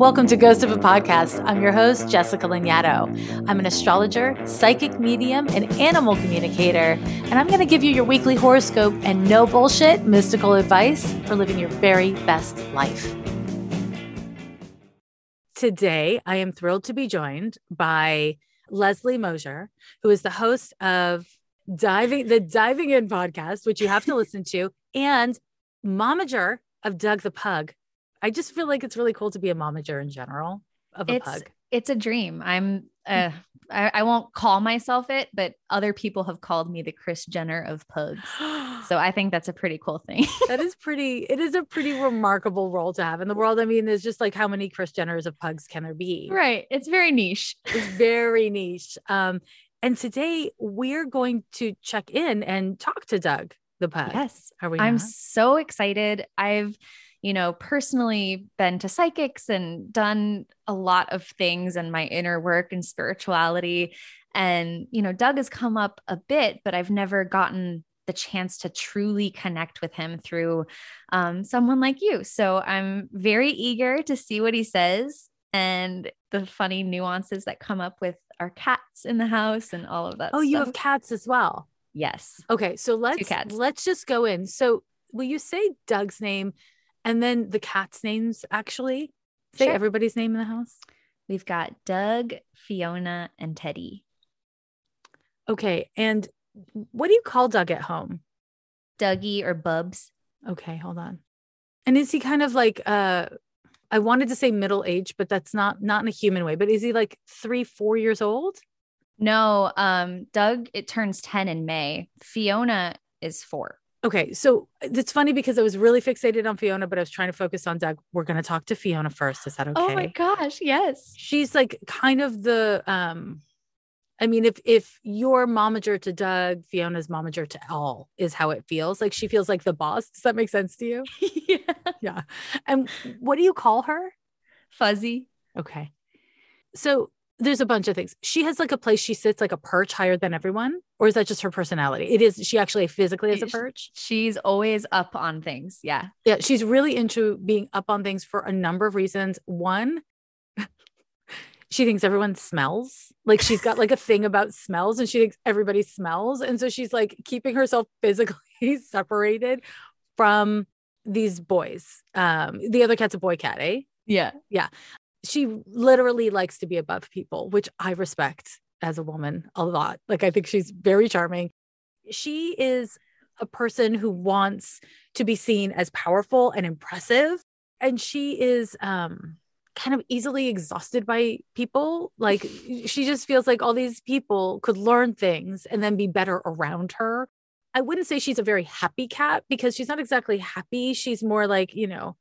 Welcome to Ghost of a Podcast. I'm your host, Jessica Lanyadoo. I'm an astrologer, psychic medium, and animal communicator, and I'm going to give you your weekly horoscope and no bullshit mystical advice for living your very best life. Today, I am thrilled to be joined by Leslie Mosier, who is the host of Diving the Diving In podcast, which you have to listen to, and momager of Doug the Pug. I just feel like it's really cool to be a momager in general of a it's, pug. It's a dream. I'm uh, I, I won't call myself it, but other people have called me the Kris Jenner of pugs. So I think that's a pretty cool thing. that is pretty, it is a pretty remarkable role to have in the world. I mean, there's just like how many Kris Jenners of pugs can there be? right. It's very niche. It's very niche. Um, and today we're going to check in and talk to Doug the pug. Yes. Are we? I'm not? so excited. I've, you know, personally been to psychics and done a lot of things in my inner work and spirituality. And, you know, Doug has come up a bit, but I've never gotten the chance to truly connect with him through um, someone like you. So I'm very eager to see what he says and the funny nuances that come up with our cats in the house and all of that. Oh, you have cats as well. yes. Okay, so let's let's just go in. So, will you say Doug's name and then the cats' names actually? Say Sure. everybody's name in the house. We've got Doug, Fiona, and Teddy. Okay, and what do you call Doug at home? Dougie or Bubs. Okay, hold on. And is he kind of like uh I wanted to say middle age, but that's not not in a human way. But is he like three, four years old? No, um, Doug, it turns 10 in May. Fiona is four. Okay, so it's funny because I was really fixated on Fiona, but I was trying to focus on Doug. We're gonna talk to Fiona first. Is that okay? Oh my gosh, yes. she's like kind of the um I mean, if if you're momager to Doug, Fiona's momager to all is how it feels. Like she feels like the boss. Does that make sense to you? yeah. Yeah. And what do you call her? Fuzzy. Okay. So there's a bunch of things. She has like a place she sits like a perch higher than everyone, or is that just her personality? It is. She actually physically has a perch. She's always up on things. Yeah. Yeah, she's really into being up on things for a number of reasons. One, she thinks everyone smells. Like she's got like a thing about smells and she thinks everybody smells. And so she's like keeping herself physically separated from these boys. Um, the other cat's a boy cat, eh? Yeah. Yeah. She literally likes to be above people, which I respect as a woman a lot. Like I think she's very charming. She is a person who wants to be seen as powerful and impressive. And she is um kind of easily exhausted by people. Like she just feels like all these people could learn things and then be better around her. I wouldn't say she's a very happy cat because she's not exactly happy. She's more like, you know,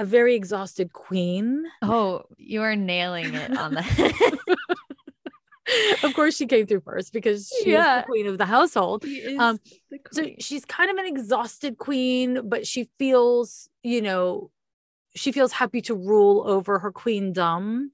a very exhausted queen. Oh, you are nailing it on the head. of course, she came through first because she's Yeah. the queen of the household. She Um, the So she's kind of an exhausted queen, but she feels, you know, she feels happy to rule over her queendom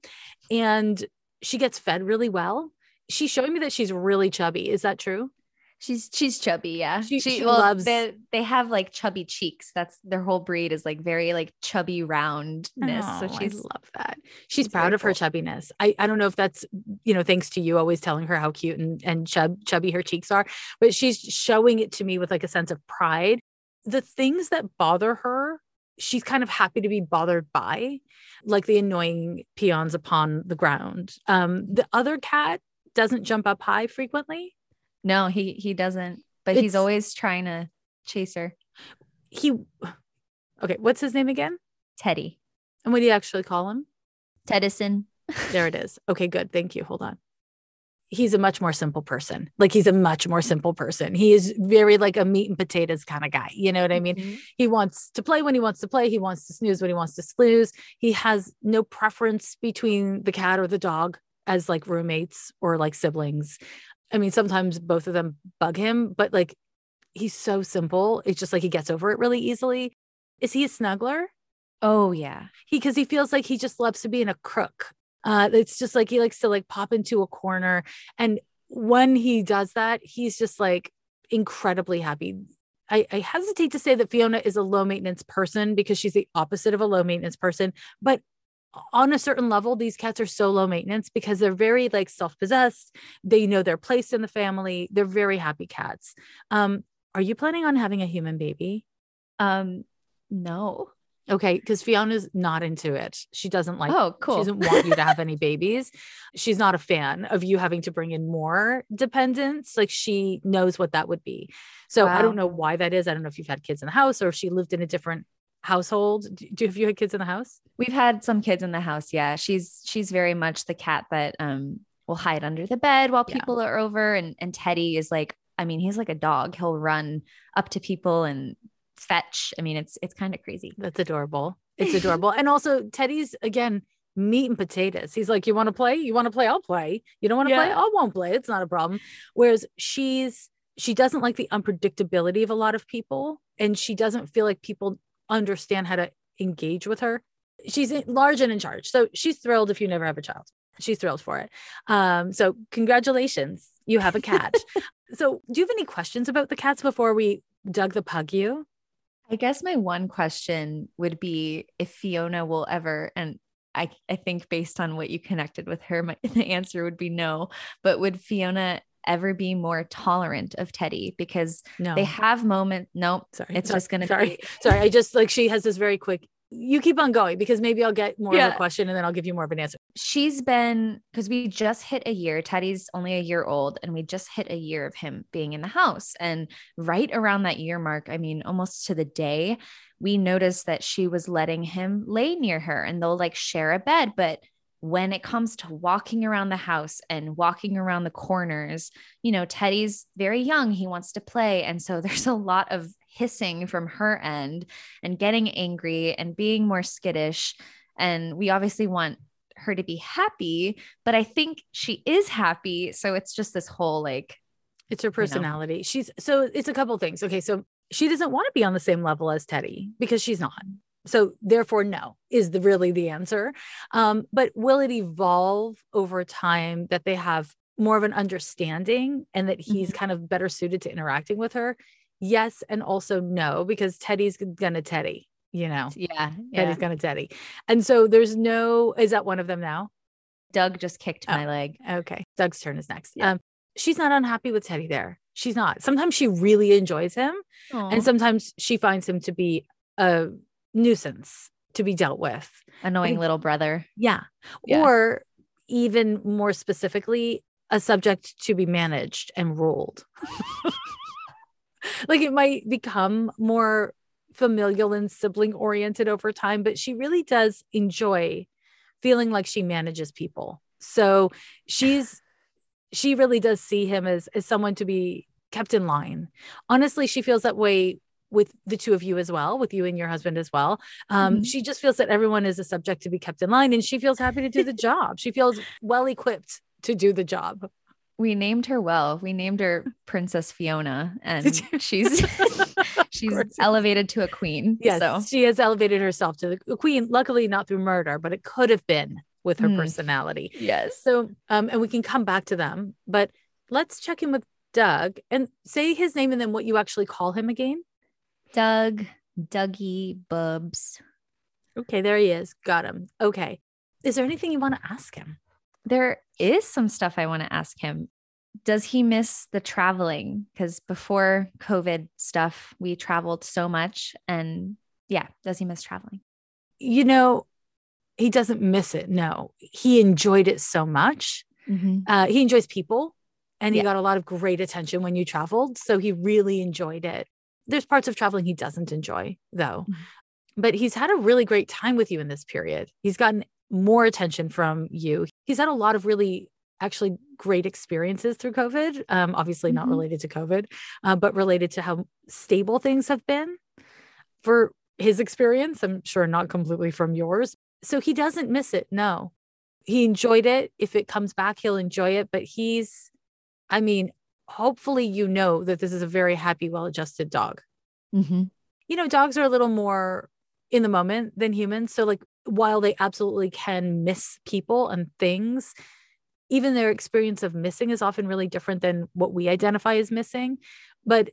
and she gets fed really well. She's showing me that she's really chubby. Is that true? She's she's chubby, yeah. She- She, she well, loves- They, they have like chubby cheeks. That's their whole breed is like very like chubby roundness. Oh, so she's I love that. She's she's proud of her cool. chubbiness. I, I don't know if that's, you know, thanks to you always telling her how cute and, and chub, chubby her cheeks are, but she's showing it to me with like a sense of pride. The things that bother her, she's kind of happy to be bothered by, like the annoying peons upon the ground. Um, the other cat doesn't jump up high frequently. No, he he doesn't, but It's- he's always trying to chase her. He, okay, what's his name again? Teddy. And what do you actually call him? Tedison. There it is. Okay, good. Thank you. Hold on. He's a much more simple person. Like he's a much more simple person. He is very like a meat and potatoes kind of guy. You know what I mean? Mhm. He wants to play when he wants to play. He wants to snooze when he wants to snooze. He has no preference between the cat or the dog as like roommates or like siblings. I mean, sometimes both of them bug him, but like he's so simple. It's just like he gets over it really easily. Is he a snuggler? Oh yeah. he because he feels like he just loves to be in a crook. Uh, it's just like he likes to like pop into a corner, and when he does that, he's just like incredibly happy. I, I hesitate to say that Fiona is a low maintenance person because she's the opposite of a low maintenance person, but on a certain level, these cats are so low maintenance because they're very like self-possessed. They know their place in the family. They're very happy cats. Um, are you planning on having a human baby? Um, no. Okay, because Fiona's not into it. She doesn't like. Oh, cool. She doesn't want you to have any babies. She's not a fan of you having to bring in more dependents. Like she knows what that would be. So I don't know why that is. I don't know if you've had kids in the house or if she lived in a different household. Do, do have you had kids in the house? We've had some kids in the house. Yeah. She's she's very much the cat that um will hide under the bed while Yeah. people are over. And and Teddy is like, I mean, he's like a dog. He'll run up to people and fetch. I mean, it's it's kind of crazy. That's adorable. It's adorable. and also Teddy's again meat and potatoes. He's like, you want to play? You want to play? I'll play. You don't want to play? I won't play. It's not a problem. Whereas she's she doesn't like the unpredictability of a lot of people, and she doesn't feel like people understand how to engage with her. She's large and in charge, so she's thrilled if you never have a child. She's thrilled for it. Um, so congratulations, you have a cat. so, do you have any questions about the cats before we dug the pug you? I guess my one question would be if Fiona will ever, and I, I think based on what you connected with her, my, the answer would be no. But would Fiona ever be more tolerant of Teddy? Because No, they have moments. Nope. sorry. It's Sorry. just going to sorry. be. Sorry, I just like she has this very quick. You keep on going because maybe I'll get more of a question and then I'll give you more of an answer. She's been, because we just hit a year. Teddy's only a year old, and we just hit a year of him being in the house. And right around that year mark, I mean, almost to the day, we noticed that she was letting him lay near her and they'll like share a bed. But when it comes to walking around the house and walking around the corners, you know, Teddy's very young. He wants to play. And so there's a lot of hissing from her end and getting angry and being more skittish. And we obviously want her to be happy, but I think she is happy. So it's just this whole like, It's her personality. She's so it's a couple things. Okay, so she doesn't want to be on the same level as Teddy because she's not. So therefore, no is the really the answer. Um, but will it evolve over time that they have more of an understanding and that he's Mhm. kind of better suited to interacting with her? Yes, and also no, because Teddy's gonna Teddy, you know. yeah, yeah. Teddy's gonna Teddy. And so there's no, is that one of them now? Doug just kicked Oh. my leg. Okay. Doug's turn is next. Yeah. Um, she's not unhappy with Teddy there. She's not. Sometimes she really enjoys him, Aw. and sometimes she finds him to be a nuisance to be dealt with. annoying think- little brother. Yeah. Yeah. Or even more specifically, a subject to be managed and ruled. like it might become more familial and sibling oriented over time, but she really does enjoy feeling like she manages people. So she's she really does see him as as someone to be kept in line. Honestly, she feels that way with the two of you as well, with you and your husband as well. Um, Mhm. She just feels that everyone is a subject to be kept in line, and she feels happy to do the job. She feels well equipped to do the job. We named her well. We named her Princess Fiona, and she's she's elevated to a queen. Yes, So she has elevated herself to the queen. Luckily, not through murder, but it could have been with her Hmm. personality. yes. So, um, and we can come back to them, but let's check in with Doug and say his name and then what you actually call him again. Doug, Dougie, Bubs. Okay, there he is. Got him. Okay. Is there anything you want to ask him? There is some stuff I want to ask him. Does he miss the traveling? Because before COVID stuff, we traveled so much. And yeah, does he miss traveling? You know, he doesn't miss it. No, he enjoyed it so much. Uh, he enjoys people and he Yeah. got a lot of great attention when you traveled. So he really enjoyed it. There's parts of traveling he doesn't enjoy, though. Mhm. But he's had a really great time with you in this period. He's gotten more attention from you. He's had a lot of really actually great experiences through COVID. Um, obviously, not Mhm. related to COVID, uh, but related to how stable things have been for his experience. I'm sure not completely from yours. So he doesn't miss it. No, he enjoyed it. If it comes back, he'll enjoy it. But he's, I mean, hopefully, you know that this is a very happy, well adjusted dog. Mm-hmm. You know, dogs are a little more in the moment than humans. So, like, while they absolutely can miss people and things, even their experience of missing is often really different than what we identify as missing. But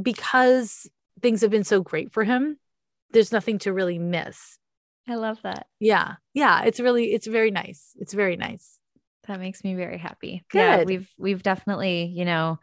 because things have been so great for him, there's nothing to really miss. I love that. Yeah. Yeah. It's really, it's very nice. It's very nice. That makes me very happy. Good. Yeah, we've we've definitely, you know,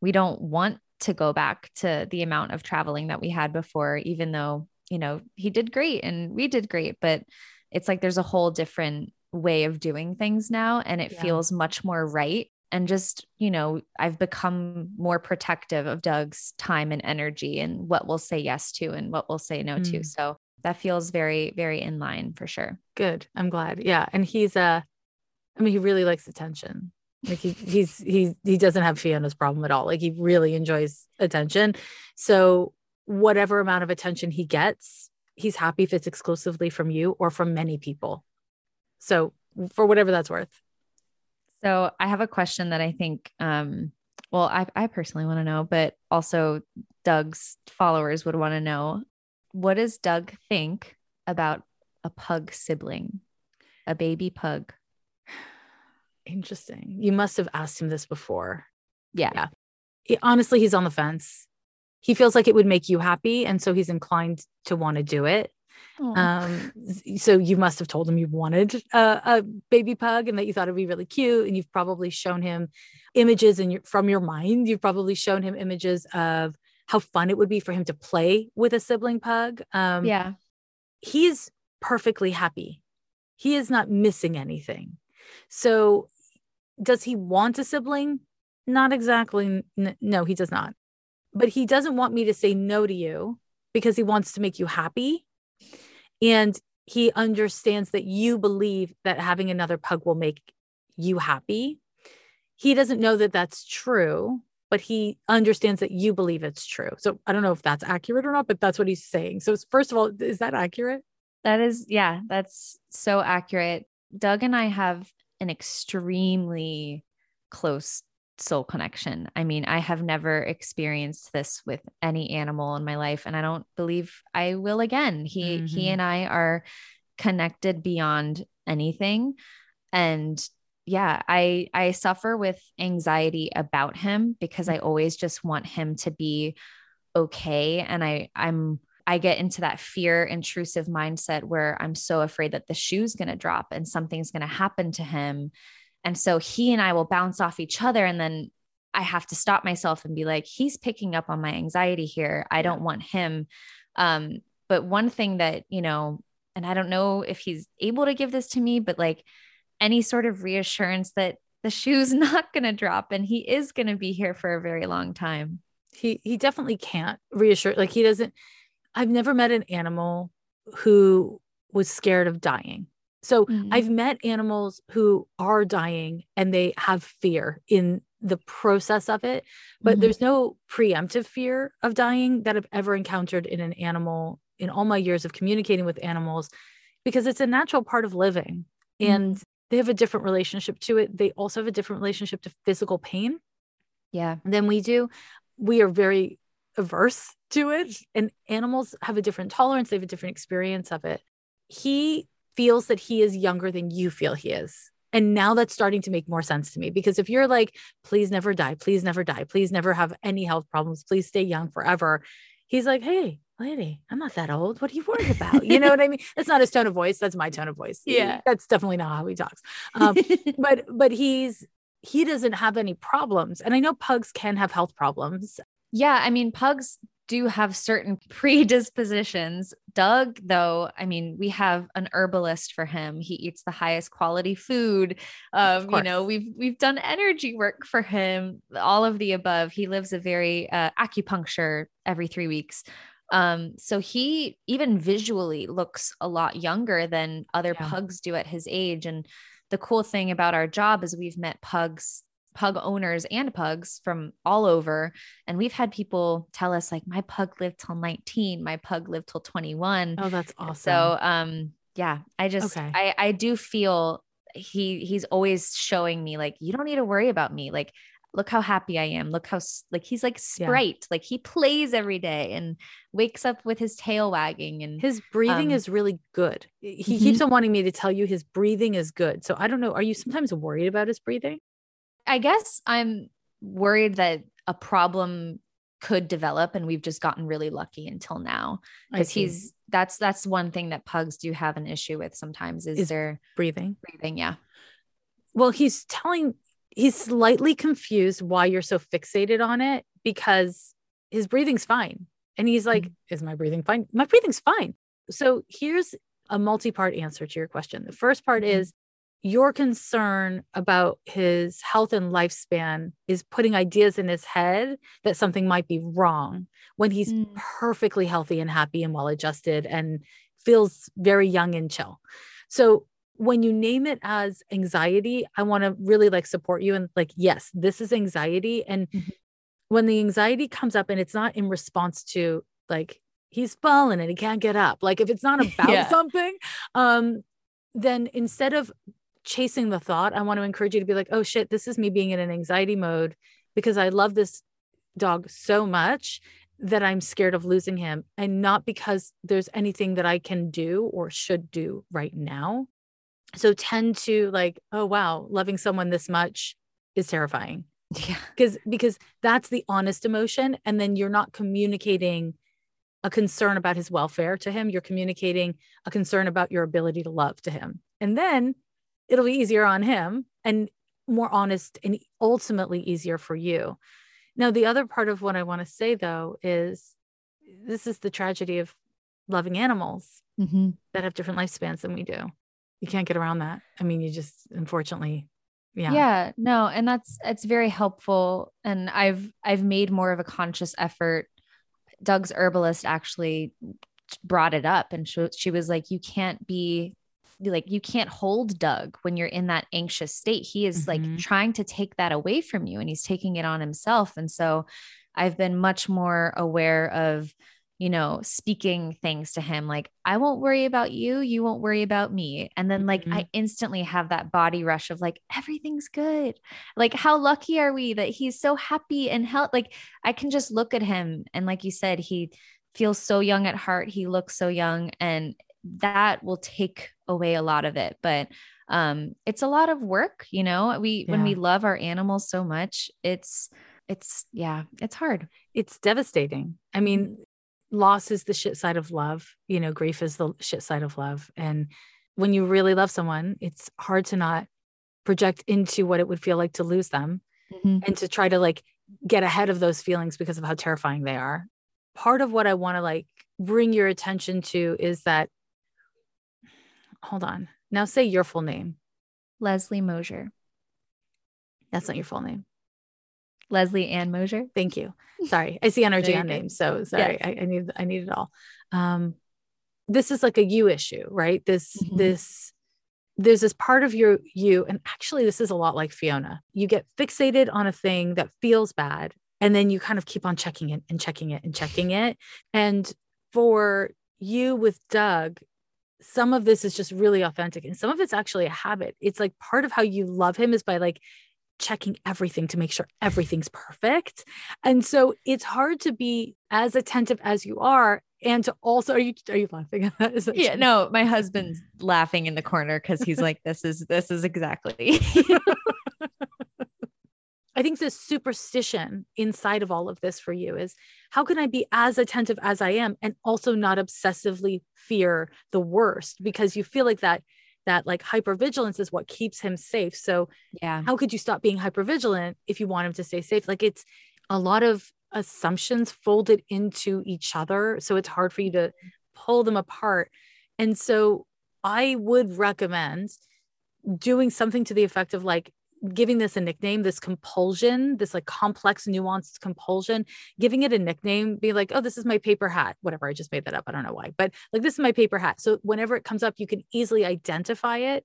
we don't want to go back to the amount of traveling that we had before, even though, you know, he did great and we did great, but it's like there's a whole different way of doing things now and it Yeah. feels much more right. And just, you know, I've become more protective of Doug's time and energy and what we'll say yes to and what we'll say no to. Mm. So that feels very, very in line for sure. Good. I'm glad. Yeah. And he's uh I mean, he really likes attention. Like he he's he he doesn't have Fiona's problem at all. Like he really enjoys attention. So whatever amount of attention he gets, he's happy if it's exclusively from you or from many people. So for whatever that's worth. So I have a question that I think, um, well, I, I personally want to know, but also Doug's followers would want to know. What does Doug think about a pug sibling, a baby pug? Interesting. You must have asked him this before. Yeah. He- honestly, he's on the fence. He feels like it would make you happy. And so he's inclined to want to do it. Um, so you must have told him you wanted a, a baby pug and that you thought it'd be really cute. And you've probably shown him images in your, from your mind. You've probably shown him images of how fun it would be for him to play with a sibling pug. Um, yeah. he's perfectly happy. He is not missing anything. So, does he want a sibling? Not exactly. No, he does not. But he doesn't want me to say no to you because he wants to make you happy. And he understands that you believe that having another pug will make you happy. He doesn't know that that's true, but he understands that you believe it's true. So I don't know if that's accurate or not, but that's what he's saying. So, first of all, is that accurate? That is, yeah, that's so accurate. Doug and I have an extremely close soul connection. I mean, I have never experienced this with any animal in my life, and I don't believe I will again. He he Mhm. and I are connected beyond anything. And yeah, I I suffer with anxiety about him because I always just want him to be okay. And I I'm I get into that fear intrusive mindset where I'm so afraid that the shoe's going to drop and something's going to happen to him. And so he and I will bounce off each other. And then I have to stop myself and be like, he's picking up on my anxiety here. I don't want him. Um, but one thing that, you know, and I don't know if he's able to give this to me, but like any sort of reassurance that the shoe's not going to drop and he is going to be here for a very long time. he he definitely can't reassure like he doesn't i've never met an animal who was scared of dying so Mhm. i've met animals who are dying and they have fear in the process of it but Mhm. there's no preemptive fear of dying that i've ever encountered in an animal in all my years of communicating with animals because it's a natural part of living and they have a different relationship to it they also have a different relationship to physical pain yeah. than we do. We are very averse to it, and animals have a different tolerance, they have a different experience of it. He feels that he is younger than you feel he is. And now that's starting to make more sense to me because if you're like, please never die, please never die, please never have any health problems, please stay young forever, he's like, hey, lady, I'm not that old. What are you worried about? You know what I mean? That's not his tone of voice. That's my tone of voice. Yeah. That's definitely not how he talks. Um, but but he's he doesn't have any problems and i know pugs can have health problems Yeah, I mean, pugs do have certain predispositions. Doug, though, I mean, we have an herbalist for him. He eats the highest quality food. Um, you know, we've we've done energy work for him, all of the above. He lives a very uh, acupuncture every three weeks. Um, so he even visually looks a lot younger than other Yeah. pugs do at his age. And the cool thing about our job is we've met pugs pug owners and pugs from all over. And we've had people tell us like my pug lived till 19 my pug lived till 21 oh that's awesome. so um yeah i just Okay. i i do feel he he's always showing me like you don't need to worry about me. Like look how happy i am. Look how like he's like Yeah. sprite. Like he plays every day and wakes up with his tail wagging and his breathing Um, is really good. He Mhm. keeps on wanting me to tell you his breathing is good. So i don't know are you sometimes worried about his breathing I guess I'm worried that a problem could develop and we've just gotten really lucky until now. Because he's that's that's one thing that pugs do have an issue with sometimes is, is their breathing. breathing yeah. Well he's telling he's slightly confused why you're so fixated on it because his breathing's fine. And he's like mm-hmm. is my breathing fine? My breathing's fine. So here's a multi-part answer to your question. The first part mm-hmm. is your concern about his health and lifespan is putting ideas in his head that something might be wrong when he's mm. perfectly healthy and happy and well adjusted and feels very young and chill. So when you name it as anxiety, I want to really like support you and like, yes, this is anxiety. And mm-hmm. when the anxiety comes up and it's not in response to like, he's fallen and he can't get up, like if it's not about yeah. something, um, then instead of chasing the thought, I want to encourage you to be like, oh shit, this is me being in an anxiety mode because I love this dog so much that I'm scared of losing him. And not because there's anything that I can do or should do right now. So tend to like, oh wow, loving someone this much is terrifying. Yeah. Because because that's the honest emotion. And then you're not communicating a concern about his welfare to him. You're communicating a concern about your ability to love to him. And then it'll be easier on him and more honest and ultimately easier for you. Now, the other part of what I want to say though is this is the tragedy of loving animals mm-hmm. that have different lifespans than we do. You can't get around that. I mean, you just unfortunately yeah yeah no and that's it's very helpful and i've i've made more of a conscious effort doug's herbalist actually brought it up and she, she was like you can't be like you can't hold Doug when you're in that anxious state. He is mm-hmm. like trying to take that away from you and he's taking it on himself. And so I've been much more aware of, you know, speaking things to him like, I won't worry about you. You won't worry about me. And then, like, mm-hmm. I instantly have that body rush of like, everything's good. Like, how lucky are we that he's so happy and health? Like, I can just look at him. And like you said, he feels so young at heart. He looks so young. And that will take away a lot of it but um it's a lot of work you know we yeah. when we love our animals so much it's it's yeah it's hard it's devastating i mean mm-hmm. loss is the shit side of love you know grief is the shit side of love and when you really love someone it's hard to not project into what it would feel like to lose them mm-hmm. and to try to like get ahead of those feelings because of how terrifying they are part of what i want to like bring your attention to is that hold on. Now say your full name. Leslie Mosier. That's not your full name. Leslie Ann Mosier. Thank you. Sorry. I see energy on names. So sorry. I, I, need I need it all. Um this is like a you issue, right? This mm-hmm. this there's this part of your you and actually this is a lot like Fiona. You get fixated on a thing that feels bad and then you kind of keep on checking it and checking it and checking it. And for you with Doug, some of this is just really authentic and some of it's actually a habit. It's like part of how you love him is by like checking everything to make sure everything's perfect. And so it's hard to be as attentive as you are and to also are you are you laughing at that? that yeah, true? no, my husband's laughing in the corner because he's like, this is this is exactly I think the superstition inside of all of this for you is how can I be as attentive as I am and also not obsessively fear the worst because you feel like that that like hypervigilance is what keeps him safe. So yeah, how could you stop being hypervigilant if you want him to stay safe? Like it's a lot of assumptions folded into each other. So it's hard for you to pull them apart. And so I would recommend doing something to the effect of like giving this a nickname, this compulsion, this like complex, nuanced compulsion, giving it a nickname, be like, oh, this is my paper hat, whatever. I just made that up. I don't know why, but like, this is my paper hat. So whenever it comes up, you can easily identify it.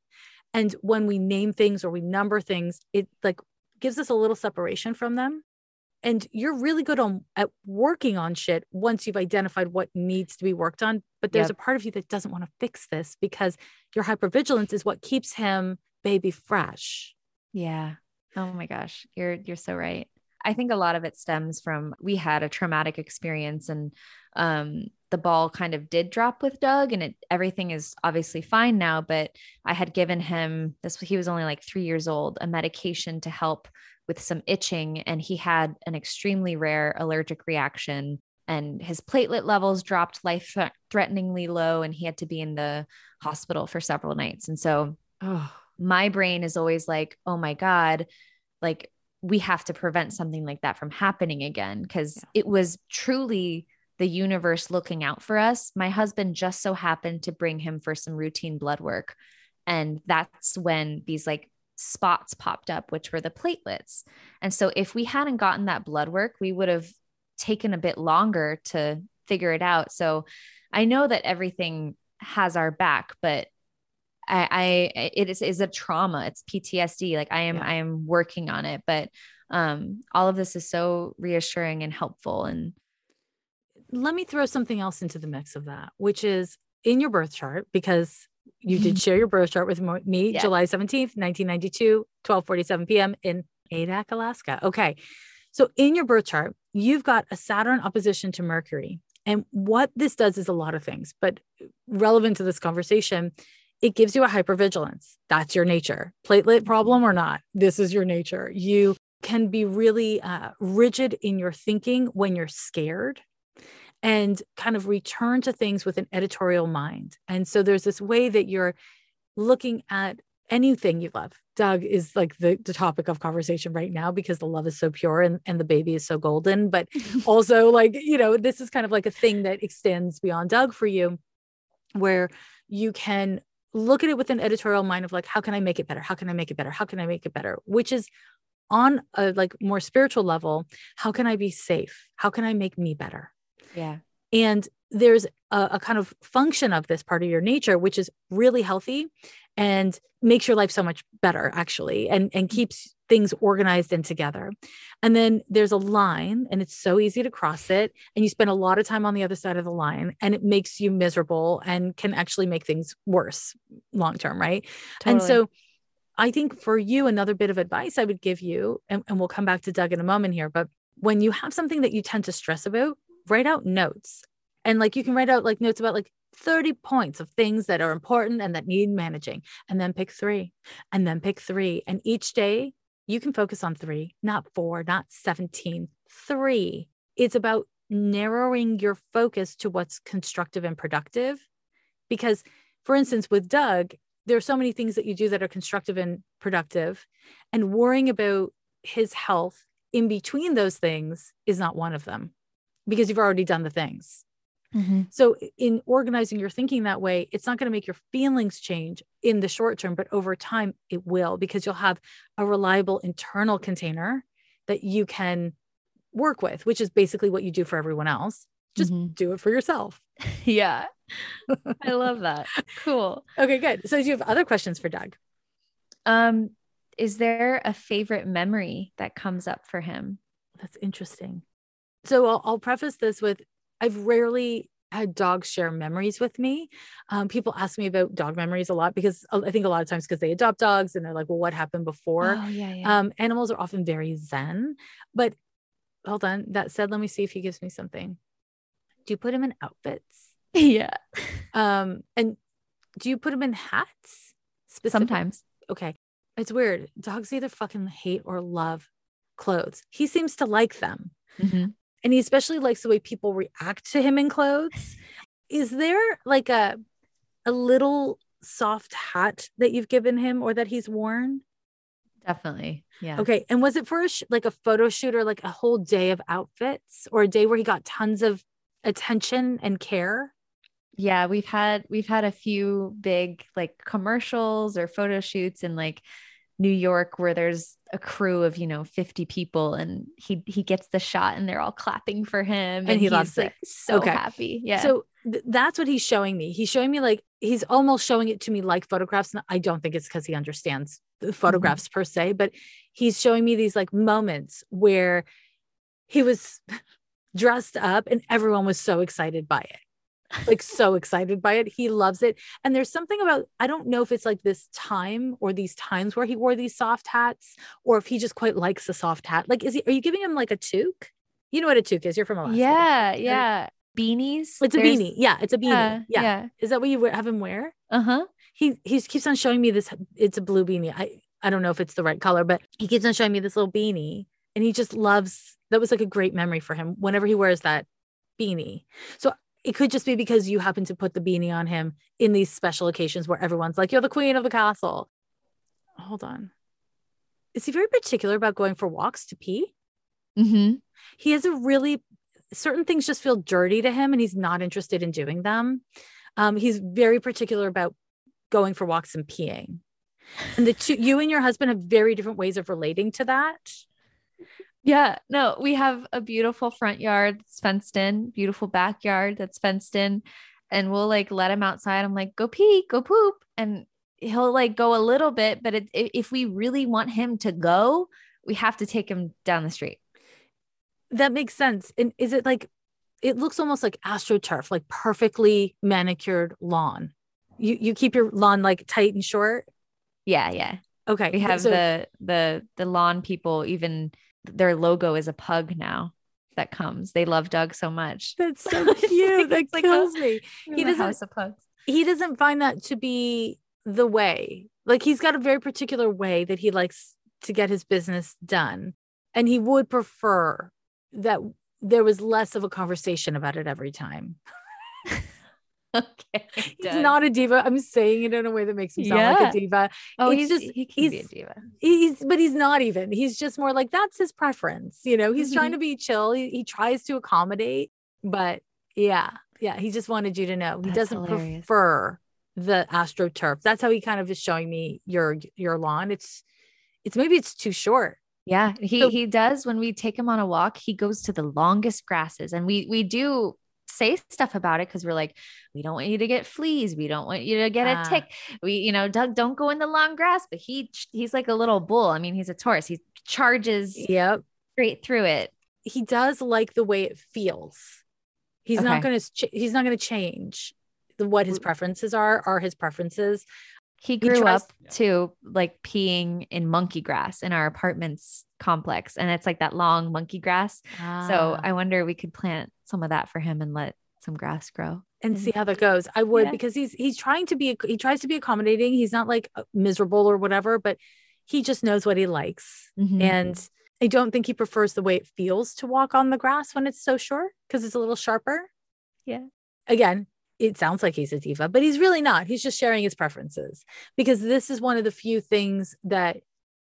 And when we name things or we number things, it like gives us a little separation from them. And you're really good on at working on shit once you've identified what needs to be worked on. But there's yep. a part of you that doesn't want to fix this because your hypervigilance is what keeps him baby fresh yeah. Oh my gosh, you're you're so right. I think a lot of it stems from we had a traumatic experience and um, the ball kind of did drop with Doug and it everything is obviously fine now but I had given him this he was only like 3 years old a medication to help with some itching and he had an extremely rare allergic reaction and his platelet levels dropped life threateningly low and he had to be in the hospital for several nights and so oh. My brain is always like oh my god like we have to prevent something like that from happening again because yeah. it was truly the universe looking out for us my husband just so happened to bring him for some routine blood work and that's when these like spots popped up, which were the platelets. And so if we hadn't gotten that blood work, we would have taken a bit longer to figure it out. So I know that everything has our back, but I, I it is, is a trauma. It's PTSD. Like I am, yeah. I am working on it, but um, all of this is so reassuring and helpful. And let me throw something else into the mix of that, which is in your birth chart, because you did share your birth chart with me yeah. July 17th, 1992, 12:47 p.m. in Adak, Alaska. Okay. So in your birth chart, you've got a Saturn opposition to Mercury. And what this does is a lot of things, but relevant to this conversation, it gives you a hypervigilance. That's your nature. Platelet problem or not, this is your nature. You can be really uh, rigid in your thinking when you're scared and kind of return to things with an editorial mind. And so there's this way that you're looking at anything you love. Doug is like the, the topic of conversation right now because the love is so pure and, and the baby is so golden. But also, like, you know, this is kind of like a thing that extends beyond Doug for you, where you can look at it with an editorial mind of like, how can I make it better? How can I make it better? How can I make it better? Which is on a like more spiritual level, how can I be safe? How can I make me better? Yeah. And there's a, a, kind of function of this part of your nature, which is really healthy and makes your life so much better, actually, and, and mm-hmm. keeps things organized and together. And then there's a line, and it's so easy to cross it. And you spend a lot of time on the other side of the line, and it makes you miserable and can actually make things worse long term, right? Totally. And so, I think for you, another bit of advice I would give you, and, and we'll come back to Doug in a moment here, but when you have something that you tend to stress about, write out notes. And like you can write out like notes about like 30 points of things that are important and that need managing, and then pick three, and then pick three. And each day you can focus on three, not four, not 17, three. It's about narrowing your focus to what's constructive and productive. Because, for instance, with Doug, there are so many things that you do that are constructive and productive, and worrying about his health in between those things is not one of them because you've already done the things. Mm-hmm. So, in organizing your thinking that way, it's not going to make your feelings change in the short term, but over time it will because you'll have a reliable internal container that you can work with, which is basically what you do for everyone else. Just mm-hmm. do it for yourself. yeah. I love that. Cool. Okay, good. So, do you have other questions for Doug? Um, is there a favorite memory that comes up for him? That's interesting. So I'll, I'll preface this with I've rarely had dogs share memories with me. Um, people ask me about dog memories a lot because uh, I think a lot of times because they adopt dogs and they're like, well, what happened before? Oh, yeah, yeah. Um, animals are often very zen. But hold on. That said, let me see if he gives me something. Do you put him in outfits? Yeah. Um, and do you put him in hats? Sometimes. Okay. It's weird. Dogs either fucking hate or love clothes. He seems to like them. Mm-hmm and he especially likes the way people react to him in clothes. Is there like a a little soft hat that you've given him or that he's worn? Definitely. Yeah. Okay. And was it for a sh- like a photo shoot or like a whole day of outfits or a day where he got tons of attention and care? Yeah, we've had we've had a few big like commercials or photo shoots and like New York where there's a crew of, you know, 50 people and he he gets the shot and they're all clapping for him and, and he loves like it. so okay. happy. Yeah. So th- that's what he's showing me. He's showing me like he's almost showing it to me like photographs and I don't think it's cuz he understands the photographs mm-hmm. per se, but he's showing me these like moments where he was dressed up and everyone was so excited by it like so excited by it. He loves it. And there's something about, I don't know if it's like this time or these times where he wore these soft hats or if he just quite likes a soft hat. Like, is he, are you giving him like a toque? You know what a toque is? You're from Alaska. Yeah. Yeah. Beanies. It's a there's, beanie. Yeah. It's a beanie. Yeah, yeah. yeah. Is that what you have him wear? Uh huh. He, he keeps on showing me this. It's a blue beanie. I, I don't know if it's the right color, but he keeps on showing me this little beanie and he just loves that was like a great memory for him whenever he wears that beanie. So it could just be because you happen to put the beanie on him in these special occasions where everyone's like, you're the queen of the castle. Hold on. Is he very particular about going for walks to pee? Mm-hmm. He has a really, certain things just feel dirty to him and he's not interested in doing them. Um, he's very particular about going for walks and peeing. And the two, you and your husband have very different ways of relating to that. Yeah, no, we have a beautiful front yard that's fenced in, beautiful backyard that's fenced in, and we'll like let him outside. I'm like, go pee, go poop, and he'll like go a little bit. But it, if we really want him to go, we have to take him down the street. That makes sense. And is it like, it looks almost like astroturf, like perfectly manicured lawn. You you keep your lawn like tight and short. Yeah, yeah. Okay. We have so- the the the lawn people even their logo is a pug now that comes. They love Doug so much. That's so cute. that like oh, kills me. He doesn't- house of pugs. He doesn't find that to be the way. Like he's got a very particular way that he likes to get his business done. And he would prefer that there was less of a conversation about it every time. Okay. He's not a diva. I'm saying it in a way that makes him sound like a diva. Oh, it's he's just- he can be a diva. He's but he's not even. He's just more like that's his preference. You know, he's trying Mhm. to be chill. He, he tries to accommodate, but yeah, yeah, he just wanted you to know he That's doesn't hilarious. prefer the astroturf. That's how he kind of is showing me your your lawn. It's it's maybe it's too short. Yeah, he So- he does when we take him on a walk, he goes to the longest grasses and we we do say stuff about it because we're like, we don't want you to get fleas, we don't want you to get Ah. a tick. We, you know, Doug, don't go in the long grass, but he he's like a little bull. I mean, he's a Taurus. He charges Yep. straight through it. He does like the way it feels. He's not going to ch- he's not going to change the, what his preferences are are his preferences. He grew tries- up to like peeing in monkey grass in our apartments complex. And it's like that long monkey grass. So Ah. I wonder we could plant some of that for him and let some grass grow. and see how that goes. I would Yeah. because he's he's trying to be he tries to be accommodating. He's not like uh, miserable or whatever, but he just knows what he likes. Mhm. And I don't think he prefers the way it feels to walk on the grass when it's so short because it's a little sharper. Yeah. Again, it sounds like he's a diva, but he's really not. He's just sharing his preferences because this is one of the few things that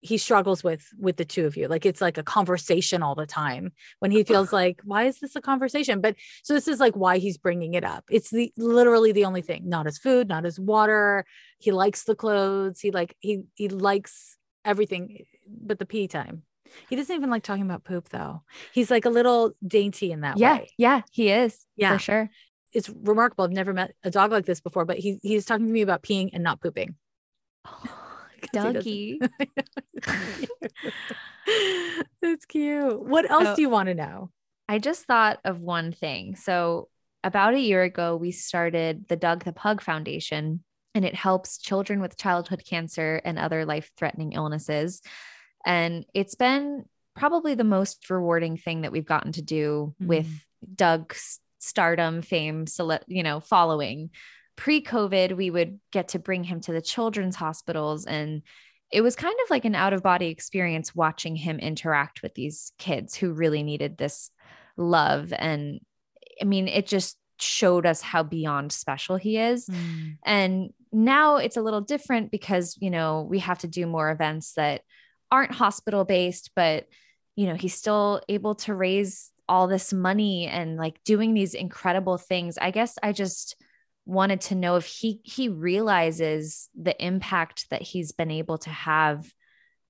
he struggles with with the two of you. Like it's like a conversation all the time when he feels like, why is this a conversation? But so this is like why he's bringing it up. It's the literally the only thing, not his food, not his water. He likes the clothes. He like he he likes everything but the pee time. He doesn't even like talking about poop though. He's like a little dainty in that way. yeah, way. yeah, he is. Yeah. for sure. It's remarkable. I've never met a dog like this before, but he he's talking to me about peeing and not pooping. 'Cause he doesn't- Dougie. That's cute. What else So- do you want to know? I just thought of one thing. So, about a year ago, we started the Doug the Pug Foundation, and it helps children with childhood cancer and other life threatening illnesses. And it's been probably the most rewarding thing that we've gotten to do with hmm. Doug's stardom, fame, cele- you know, following. Pre COVID, we would get to bring him to the children's hospitals and it was kind of like an out of body experience watching him interact with these kids who really needed this love. And I mean, it just showed us how beyond special he is. Mm. And now it's a little different because, you know, we have to do more events that aren't hospital based, but, you know, he's still able to raise all this money and like doing these incredible things. I guess I just wanted to know if he he realizes the impact that he's been able to have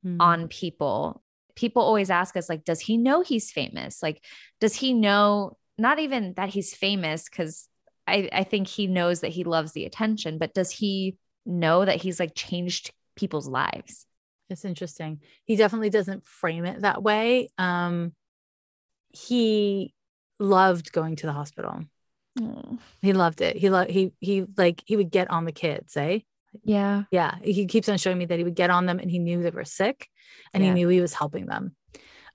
Mm. on people. People always ask us like does he know he's famous? Like does he know not even that he's famous cuz I I think he knows that he loves the attention, but does he know that he's like changed people's lives? It's interesting. He definitely doesn't frame it that way. Um, he loved going to the hospital. He loved it. He loved he he like he would get on the kids, eh? Yeah. Yeah. He keeps on showing me that he would get on them and he knew they were sick and Yeah. he knew he was helping them.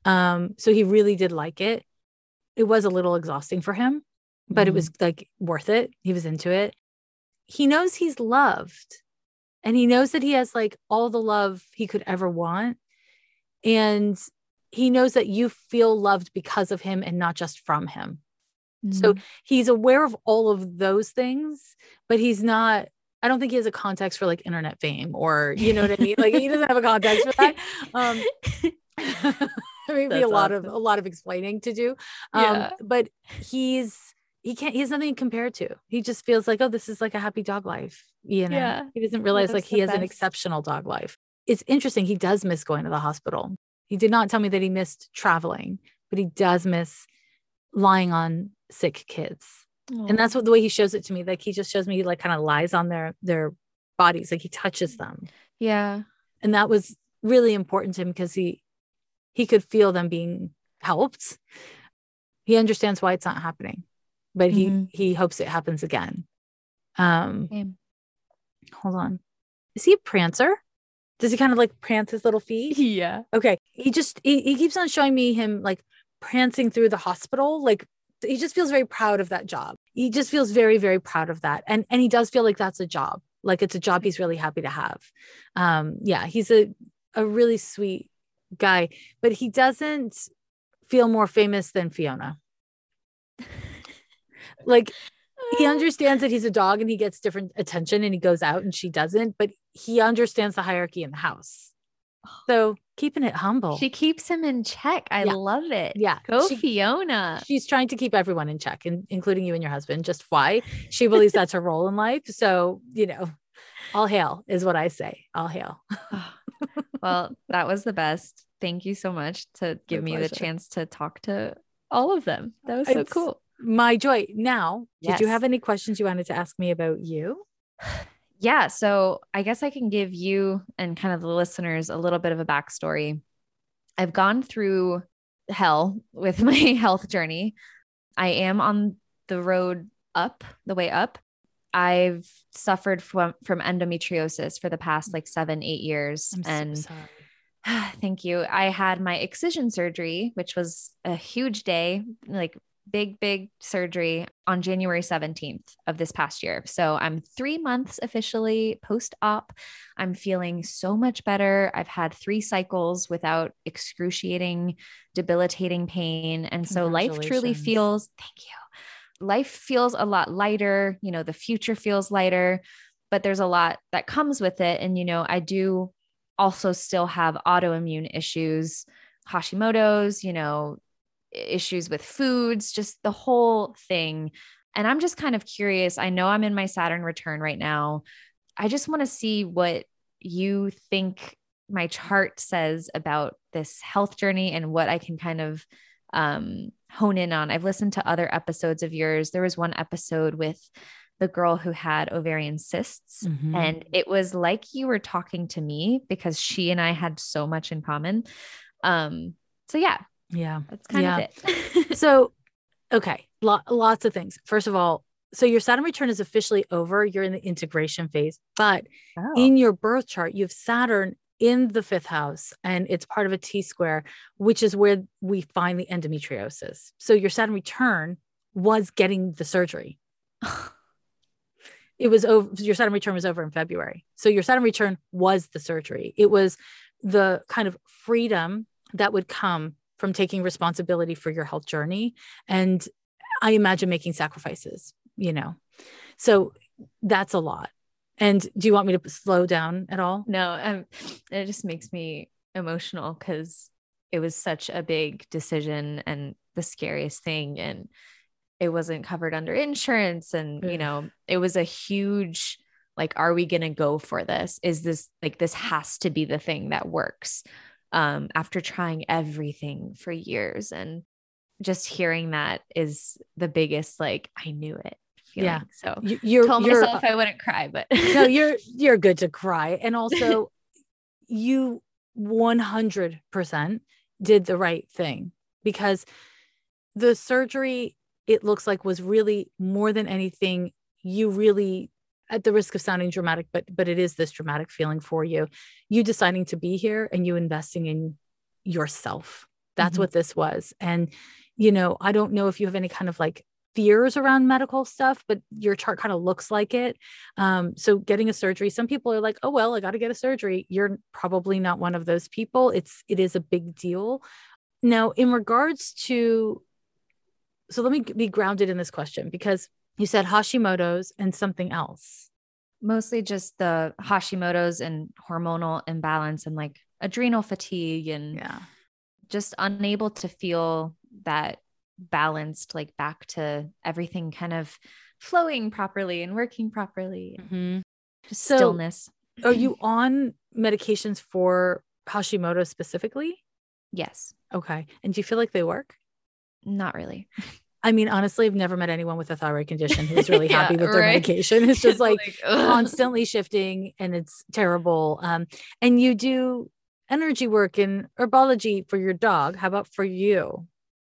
Um, so he really did like it. It was a little exhausting for him, but it Mhm. was like worth it. He was into it. He knows he's loved. and he knows that he has like all the love he could ever want and he knows that you feel loved because of him and not just from him mm-hmm. so he's aware of all of those things but he's not I don't think he has a context for like internet fame or you know what I mean. Like he doesn't have a context for that. Um, maybe That's a lot awesome. of a lot of explaining to do. Um, yeah. but he's he can't he has nothing to compare to. He just feels like, oh, this is like a happy dog life. You know, yeah. he doesn't realize That's like he has best. an exceptional dog life. It's interesting. He does miss going to the hospital. He did not tell me that he missed traveling, but he does miss lying on sick kids. Aww. And that's what the way he shows it to me. Like he just shows me he like kind of lies on their their bodies, like he touches them. Yeah. And that was really important to him because he he could feel them being helped. He understands why it's not happening, but mm-hmm. he he hopes it happens again. Um Same. hold on. Is he a prancer? Does he kind of like prance his little feet? Yeah. Okay. He just he, he keeps on showing me him like prancing through the hospital, like he just feels very proud of that job. He just feels very, very proud of that. And and he does feel like that's a job. Like it's a job he's really happy to have. Um, yeah, he's a a really sweet guy, but he doesn't feel more famous than Fiona. like he understands that he's a dog and he gets different attention and he goes out and she doesn't, but he understands the hierarchy in the house. So keeping it humble. She keeps him in check. I yeah. love it. Yeah. Go she, Fiona. She's trying to keep everyone in check, in, including you and your husband. Just why she believes that's her role in life. So, you know, all hail is what I say. All hail. Ah, well, that was the best. Thank you so much to give my me pleasure. the chance to talk to all of them. That was so it's cool. My joy. Now, yes. did you have any questions you wanted to ask me about you? yeah, so I guess I can give you and kind of the listeners a little bit of a backstory. I've gone through hell with my health journey. I am on the road up, the way up. I've suffered from from endometriosis for the past like seven, eight years. I'm and so thank you. I had my excision surgery, which was a huge day, like big, big surgery on January 17th of this past year. So I'm three months officially post op. I'm feeling so much better. I've had three cycles without excruciating, debilitating pain. And so life truly feels, thank you. Life feels a lot lighter. You know, the future feels lighter, but there's a lot that comes with it. And, you know, I do also still have autoimmune issues. Hashimoto's, you know, issues with foods, just the whole thing. And I'm just kind of curious. I know I'm in my Saturn return right now. I just want to see what you think my chart says about this health journey and what I can kind of um, hone in on. I've listened to other episodes of yours. There was one episode with the girl who had ovarian cysts, mm-hmm. and it was like you were talking to me because she and I had so much in common. Um, so yeah, yeah. That's kind yeah. of it. so, okay, lots of things. First of all, so your Saturn return is officially over. You're in the integration phase, but oh. in your birth chart, you have Saturn in the fifth house and it's part of a T square, which is where we find the endometriosis. So your Saturn return was getting the surgery. it was over, your Saturn return was over in February. So your Saturn return was the surgery. It was the kind of freedom that would come from taking responsibility for your health journey and i imagine making sacrifices you know? So that's a lot. And do you want me to slow down at all? No um, it just makes me emotional because it was such a big decision and the scariest thing and it wasn't covered under insurance and you know it was a huge like are we going to go for this? Is this like this has to be the thing that works um, after trying everything for years. And just hearing that is the biggest, like, I knew it. Feeling. Yeah. So you, you're, told you're, myself I wouldn't cry, but no, you're, you're good to cry. And also you 100% did the right thing because the surgery, it looks like was really more than anything you really at the risk of sounding dramatic, but but it is this dramatic feeling for you. You deciding to be here and you investing in yourself. That's mm-hmm. what this was. And you know, I don't know if you have any kind of like fears around medical stuff, but your chart kind of looks like it. Um, so getting a surgery, some people are like, oh well, I got to get a surgery. You're probably not one of those people. It's it is a big deal. Now, in regards to so let me be grounded in this question because you said Hashimoto's and something else. Mostly just the Hashimoto's and hormonal imbalance and like adrenal fatigue and Yeah. just unable to feel that balanced, like back to everything kind of flowing properly and working properly. Mm-hmm. Just So- stillness. Are you on medications for Hashimoto specifically? Yes. Okay. And do you feel like they work? Not really. I mean, honestly, I've never met anyone with a thyroid condition who's really Yeah, happy with their right. medication. It's just like ugh. constantly shifting and it's terrible. Um, and you do energy work and herbology for your dog. How about for you?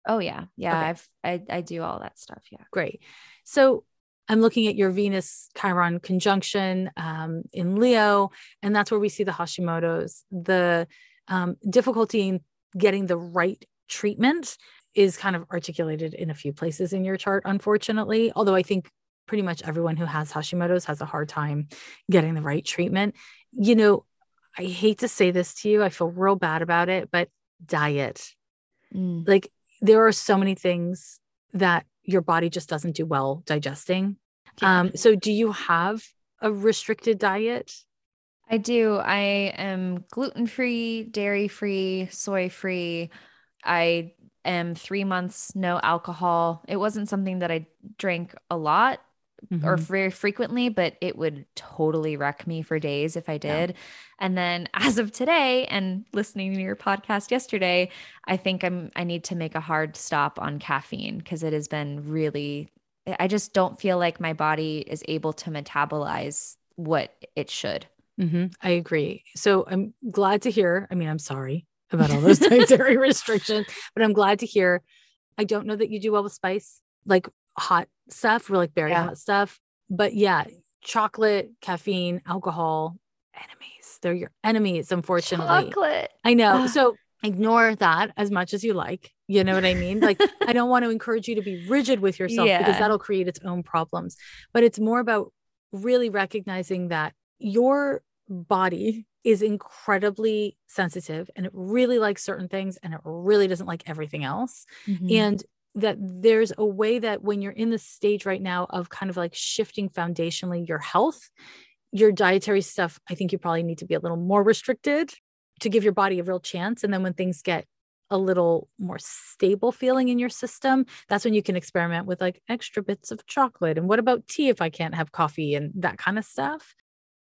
Oh yeah. Yeah. Okay. I've I, I do all that stuff. Yeah. Great. So I'm looking at your Venus Chiron conjunction um, in Leo, and that's where we see the Hashimoto's. The um, difficulty in getting the right treatment is kind of articulated in a few places in your chart, unfortunately. Although I think pretty much everyone who has Hashimoto's has a hard time getting the right treatment. You know, I hate to say this to you, I feel real bad about it, but diet Mm. like there are so many things that your body just doesn't do well digesting. Yeah. Um, so do you have a restricted diet? I do. I am gluten free, dairy free, soy free. I am three months no alcohol. It wasn't something that I drank a lot or Mhm. very frequently, but it would totally wreck me for days if I Yeah. did. And then as of today and listening to your podcast yesterday, I think I'm I need to make a hard stop on caffeine because it has been really I just don't feel like my body is able to metabolize what it should. Mhm. I agree. So I'm glad to hear. I mean, I'm sorry about all those dietary restrictions, but I'm glad to hear. I don't know that you do well with spice, like hot stuff, or like very Yeah. hot stuff. But yeah, chocolate, caffeine, alcohol, enemies. They're your enemies, unfortunately. Chocolate. I know. Ah. So ignore that as much as you like. You know what I mean? Like, I don't want to encourage you to be rigid with yourself because that'll create its own problems. But it's more about really recognizing that your body is incredibly sensitive and it really likes certain things and it really doesn't like everything else. Mhm. and that there's a way that when you're in the stage right now of kind of like shifting foundationally your health your dietary stuff i think you probably need to be a little more restricted to give your body a real chance. And then when things get a little more stable feeling in your system that's when you can experiment with like extra bits of chocolate. And what about tea if i can't have coffee and that kind of stuff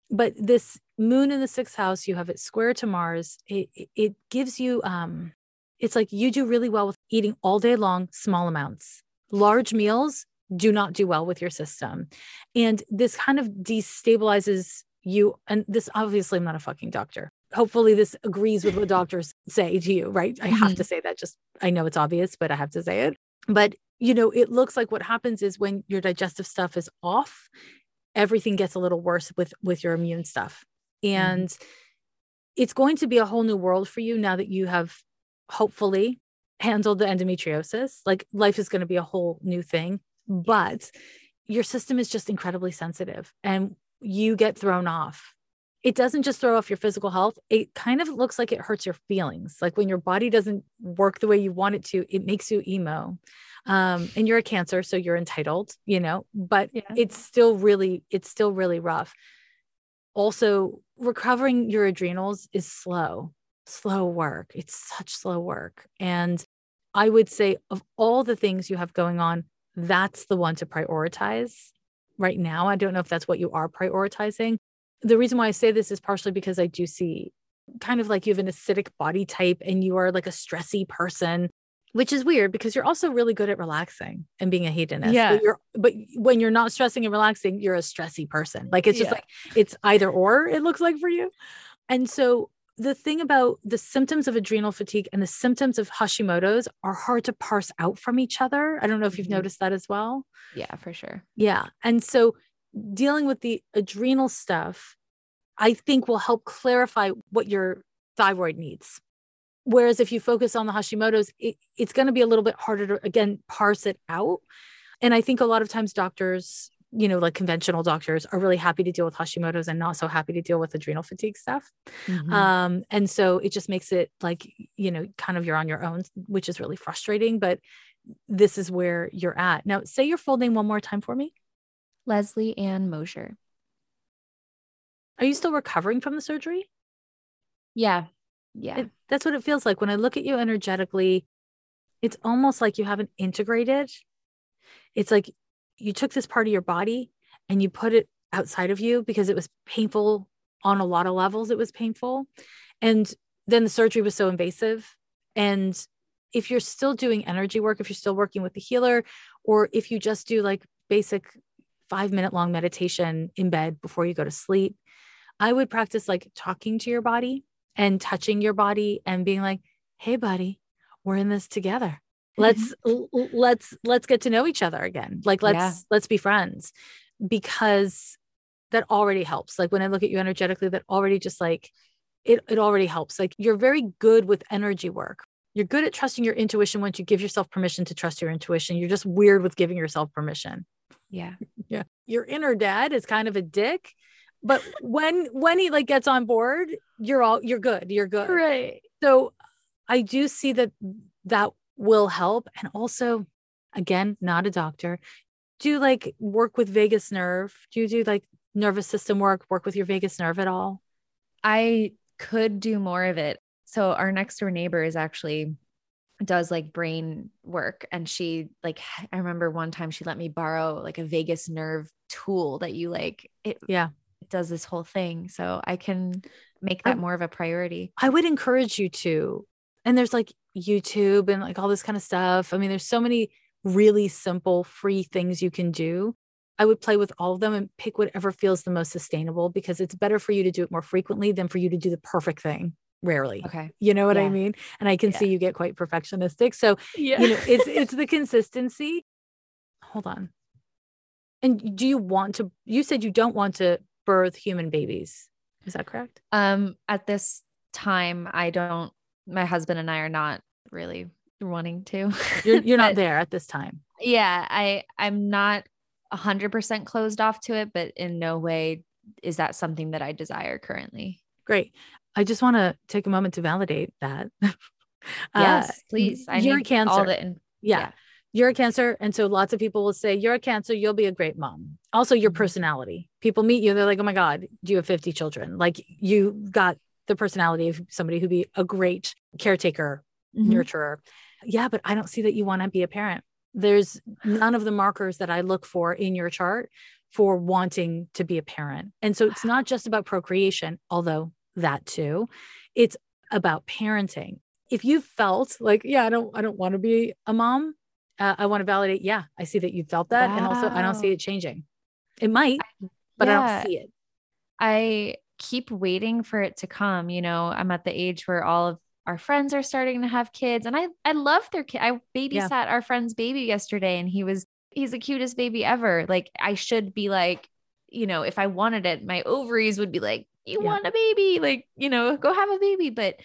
but this moon in the sixth house you have it square to mars. It, it- gives you um it's like you do really well with eating all day long small amounts. Large meals do not do well with your system. And this kind of destabilizes you and this obviously i'm not a fucking doctor. Hopefully this agrees with what doctors say to you right? I have to say that just i know it's obvious but i have to say it. But you know it looks like what happens is when your digestive stuff is off everything gets a little worse with with your immune stuff. Mm-hmm. And it's going to be a whole new world for you now that you have hopefully handled the endometriosis. Like life is going to be a whole new thing but your system is just incredibly sensitive and you get thrown off. It doesn't just throw off your physical health it kind of looks like it hurts your feelings. Like when your body doesn't work the way you want it to it makes you emo um, and you're a cancer so you're entitled you know but Yeah. it's still really it's still really rough. Also recovering your adrenals is slow slow work. It's such slow work. And i would say of all the things you have going on that's the one to prioritize right now. I don't know if that's what you are prioritizing. The reason why i say this is partially because i do see kind of like you have an acidic body type and you are like a stressy person which is weird because you're also really good at relaxing and being a hedonist. Yeah. But but when you're not stressing and relaxing, you're a stressy person. Like it's just Yeah. like it's either or it looks like for you. And so the thing about the symptoms of adrenal fatigue and the symptoms of Hashimoto's are hard to parse out from each other. I don't know if you've Mhm. noticed that as well. Yeah, for sure. Yeah. And so dealing with the adrenal stuff, I think will help clarify what your thyroid needs. Whereas if you focus on the Hashimoto's, it, it's going to be a little bit harder to, again, parse it out. And I think a lot of times doctors, you know, like conventional doctors are really happy to deal with Hashimoto's and not so happy to deal with adrenal fatigue stuff. Mhm. Um, and so it just makes it like, you know, kind of you're on your own, which is really frustrating. But this is where you're at. Now, say your full name one more time for me. Leslie Ann Mosier. Are you still recovering from the surgery? Yeah. Yeah. It, that's what it feels like when I look at you energetically. It's almost like you haven't integrated. It's like you took this part of your body and you put it outside of you because it was painful on a lot of levels. It was painful. And then the surgery was so invasive. And if you're still doing energy work, if you're still working with the healer, or if you just do like basic five minute long meditation in bed before you go to sleep, I would practice like talking to your body and touching your body and being like, "Hey buddy, we're in this together. Mm-hmm. Let's l- l- let's let's get to know each other again. Like let's Yeah. let's be friends." Because that already helps. Like when I look at you energetically that already just like it it already helps. Like you're very good with energy work. You're good at trusting your intuition once you give yourself permission to trust your intuition. You're just weird with giving yourself permission Yeah. yeah your inner dad is kind of a dick but when when he like gets on board you're all you're good you're good. Right. so i do see that that will help. And also again not a doctor. Do you like work with vagus nerve. Do you do like nervous system work? Work with your vagus nerve at all? I could do more of it. So our next door neighbor is actually does like brain work. And she like I remember one time she let me borrow like a vagus nerve tool that you like it yeah does this whole thing. So I can make I- that more of a priority. I would encourage you to. And there's like YouTube and like all this kind of stuff. I mean, there's so many really simple, free things you can do. I would play with all of them and pick whatever feels the most sustainable because it's better for you to do it more frequently than for you to do the perfect thing rarely. Okay. You know what I mean? And I can Yeah. see you get quite perfectionistic. So, Yeah. you know, it's it's the consistency. Hold on. And do you want to you said you don't want to birth human babies. Is that correct? Um, at this time, I don't. My husband and I are not really wanting to. You're you're not there at this time. Yeah, I I'm not a hundred percent closed off to it, but in no way is that something that I desire currently. Great. I just want to take a moment to validate that. Uh, Yes, please. I you're need cancer. all the in- yeah, yeah. You're a cancer. And so lots of people will say, You're a cancer, you'll be a great mom. Also, your Mhm. personality. People meet you, they're like, Oh my God, do you have 50 children? Like you got the personality of somebody who'd be a great caretaker, Mhm. nurturer. Yeah, but I don't see that you want to be a parent. There's none of the markers that I look for in your chart for wanting to be a parent. And so it's not just about procreation, although that too. It's about parenting. If you felt like, yeah, I don't, I don't want to be a mom. Uh, I want to validate. Yeah, I see that you felt that, and also I don't see it changing. It might, but I don't see it. I keep waiting for it to come. You know, I'm at the age where all of our friends are starting to have kids, and I I love their kid. I babysat our friend's baby yesterday, and he was he's the cutest baby ever. Like I should be like, you know, if I wanted it, my ovaries would be like, you Yeah. want a baby, like you know, go have a baby. But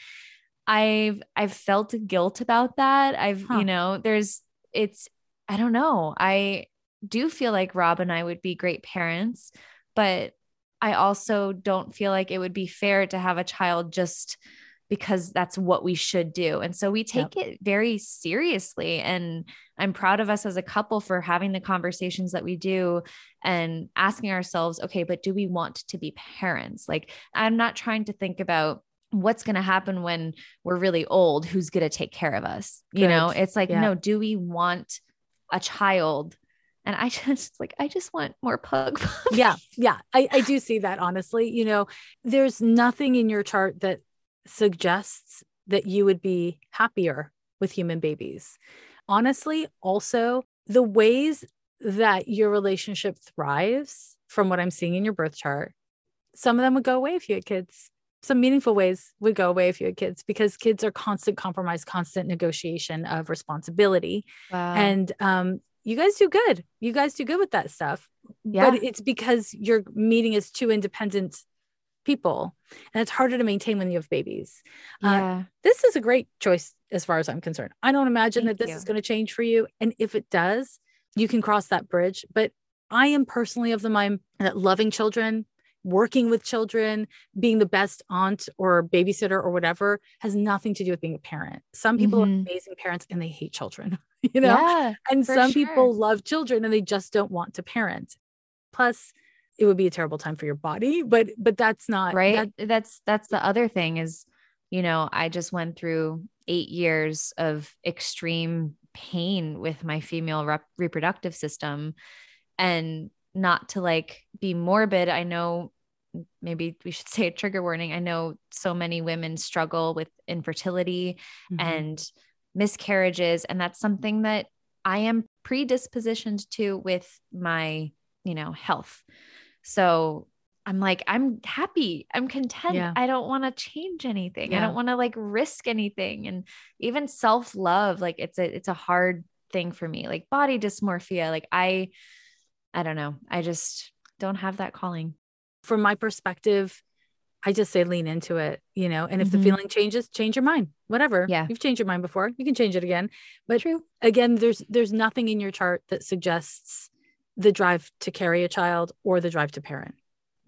I've I've felt guilt about that. I've Huh. you know, there's it's I don't know. I do feel like Rob and I would be great parents, but I also don't feel like it would be fair to have a child just because that's what we should do. And so we take it very seriously. And I'm proud of us as a couple for having the conversations that we do and asking ourselves, okay, but do we want to be parents? Like, I'm not trying to think about what's going to happen when we're really old, who's going to take care of us. You know, it's like, Yeah. no, do we want a child? And I just like, I just want more pug. yeah yeah I, I do see that honestly you know there's nothing in your chart that suggests that you would be happier with human babies honestly also the ways that your relationship thrives from what i'm seeing in your birth chart some of them would go away if you had kids some meaningful ways would go away if you had kids because kids are constant compromise constant negotiation of responsibility Wow. and um you guys do good you guys do good with that stuff Yeah. but it's because you're meeting as two independent people and it's harder to maintain when you have babies uh, yeah. this is a great choice as far as i'm concerned i don't imagine Thank that this you. is going to change for you and if it does you can cross that bridge. But I am personally of the mind that loving children, working with children, being the best aunt or babysitter or whatever has nothing to do with being a parent. Some people mm-hmm. are amazing parents and they hate children, you know? Yeah, and some sure. people love children and they just don't want to parent. Plus, it would be a terrible time for your body, but but that's not right. That, that's that's the other thing is, you know, I just went through 8 years of extreme pain with my female rep- reproductive system and not to like be morbid i know maybe we should say a trigger warning i know so many women struggle with infertility mm-hmm. and miscarriages and that's something that i am predispositioned to with my you know health so I'm like, I'm happy. I'm content. Yeah. I don't want to change anything. Yeah. I don't want to like risk anything. And even self-love, like it's a it's a hard thing for me. Like body dysmorphia. Like I I don't know. I just don't have that calling. From my perspective, I just say lean into it, you know. And if mm-hmm. the feeling changes, change your mind. Whatever. Yeah. You've changed your mind before. You can change it again. But True. again, there's there's nothing in your chart that suggests the drive to carry a child or the drive to parent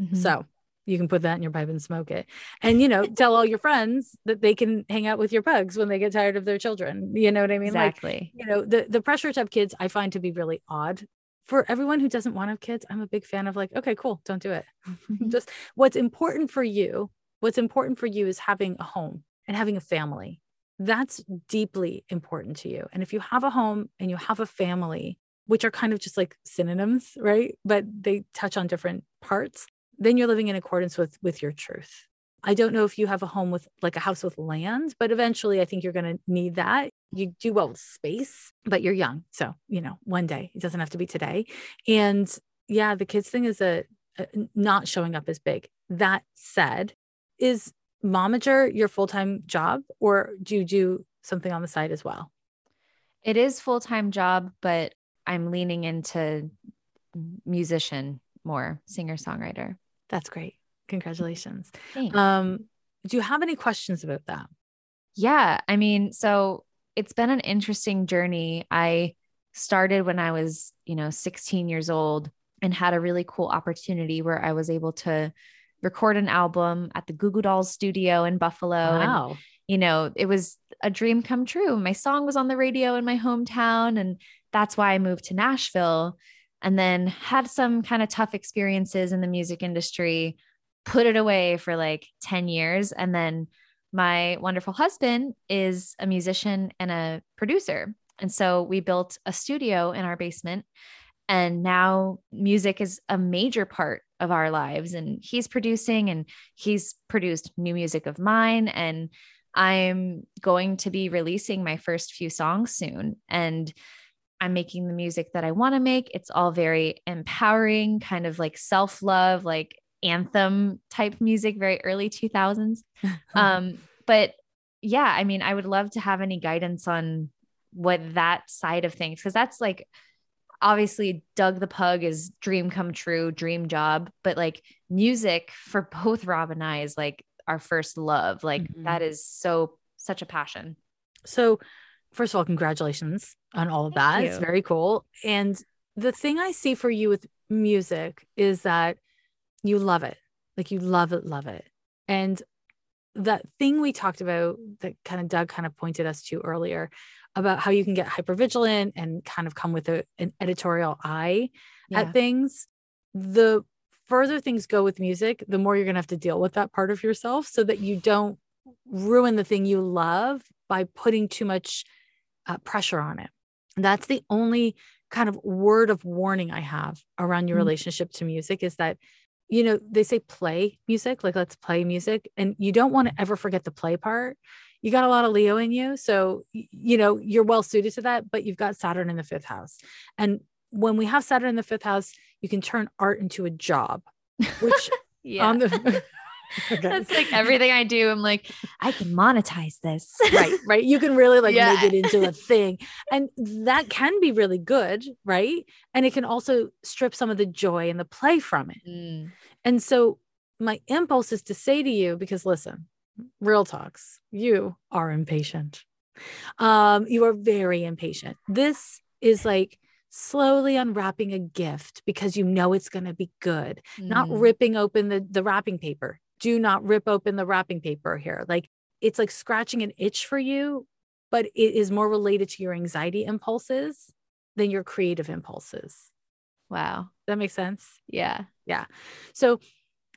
Mm-hmm. So you can put that in your pipe and smoke it. And, you know, tell all your friends that they can hang out with your pugs when they get tired of their children. You know what I mean? Exactly. Like, you know, the, the pressure to have kids, I find to be really odd. For everyone who doesn't want to have kids, I'm a big fan of like, okay, cool, don't do it. Mm-hmm. Just what's important for you, what's important for you is having a home and having a family. That's deeply important to you. And if you have a home and you have a family, which are kind of just like synonyms, right? But they touch on different parts then you're living in accordance with with your truth i don't know if you have a home with like a house with land but eventually i think you're going to need that. You do well with space but you're young so you know one day. It doesn't have to be today. And yeah the kids thing is a, a not showing up as big. That said is momager your full-time job or do you do something on the side as well? It is full-time job but i'm leaning into musician more singer songwriter that's great. Congratulations. Thanks. Um, do you have any questions about that? Yeah. I mean, so it's been an interesting journey. I started when I was, you know, 16 years old and had a really cool opportunity where I was able to record an album at the Goo Goo Dolls studio in Buffalo. Wow. And, you know, it was a dream come true. My song was on the radio in my hometown. And that's why I moved to Nashville and then had some kind of tough experiences in the music industry, put it away for like 10 years. And then my wonderful husband is a musician and a producer. And so we built a studio in our basement. And now music is a major part of our lives. And he's producing and he's produced new music of mine. And I'm going to be releasing my first few songs soon. And I'm making the music that I want to make. It's all very empowering, kind of like self love, like anthem type music, very early 2000s. um, but yeah, I mean, I would love to have any guidance on what that side of things, because that's like obviously Doug the Pug is dream come true, dream job, but like music for both Rob and I is like our first love. Like mm-hmm. that is so such a passion. So first of all, congratulations on all of Thank that. You. It's very cool. And the thing I see for you with music is that you love it. Like you love it, love it. And that thing we talked about that kind of Doug kind of pointed us to earlier about how you can get hyper vigilant and kind of come with a, an editorial eye yeah. at things. The further things go with music, the more you're going to have to deal with that part of yourself so that you don't ruin the thing you love by putting too much uh, pressure on it. That's the only kind of word of warning I have around your mm-hmm. relationship to music is that, you know, they say play music, like let's play music. And you don't want to mm-hmm. ever forget the play part. You got a lot of Leo in you. So, you know, you're well suited to that, but you've got Saturn in the fifth house. And when we have Saturn in the fifth house, you can turn art into a job, which yeah. on the Okay. That's like everything I do. I'm like, I can monetize this. right. Right. You can really like yeah. make it into a thing. And that can be really good. Right. And it can also strip some of the joy and the play from it. Mm. And so my impulse is to say to you, because listen, real talks, you are impatient. Um, you are very impatient. This is like slowly unwrapping a gift because you know it's going to be good, mm. not ripping open the, the wrapping paper. Do not rip open the wrapping paper here. Like it's like scratching an itch for you, but it is more related to your anxiety impulses than your creative impulses. Wow. That makes sense. Yeah. Yeah. So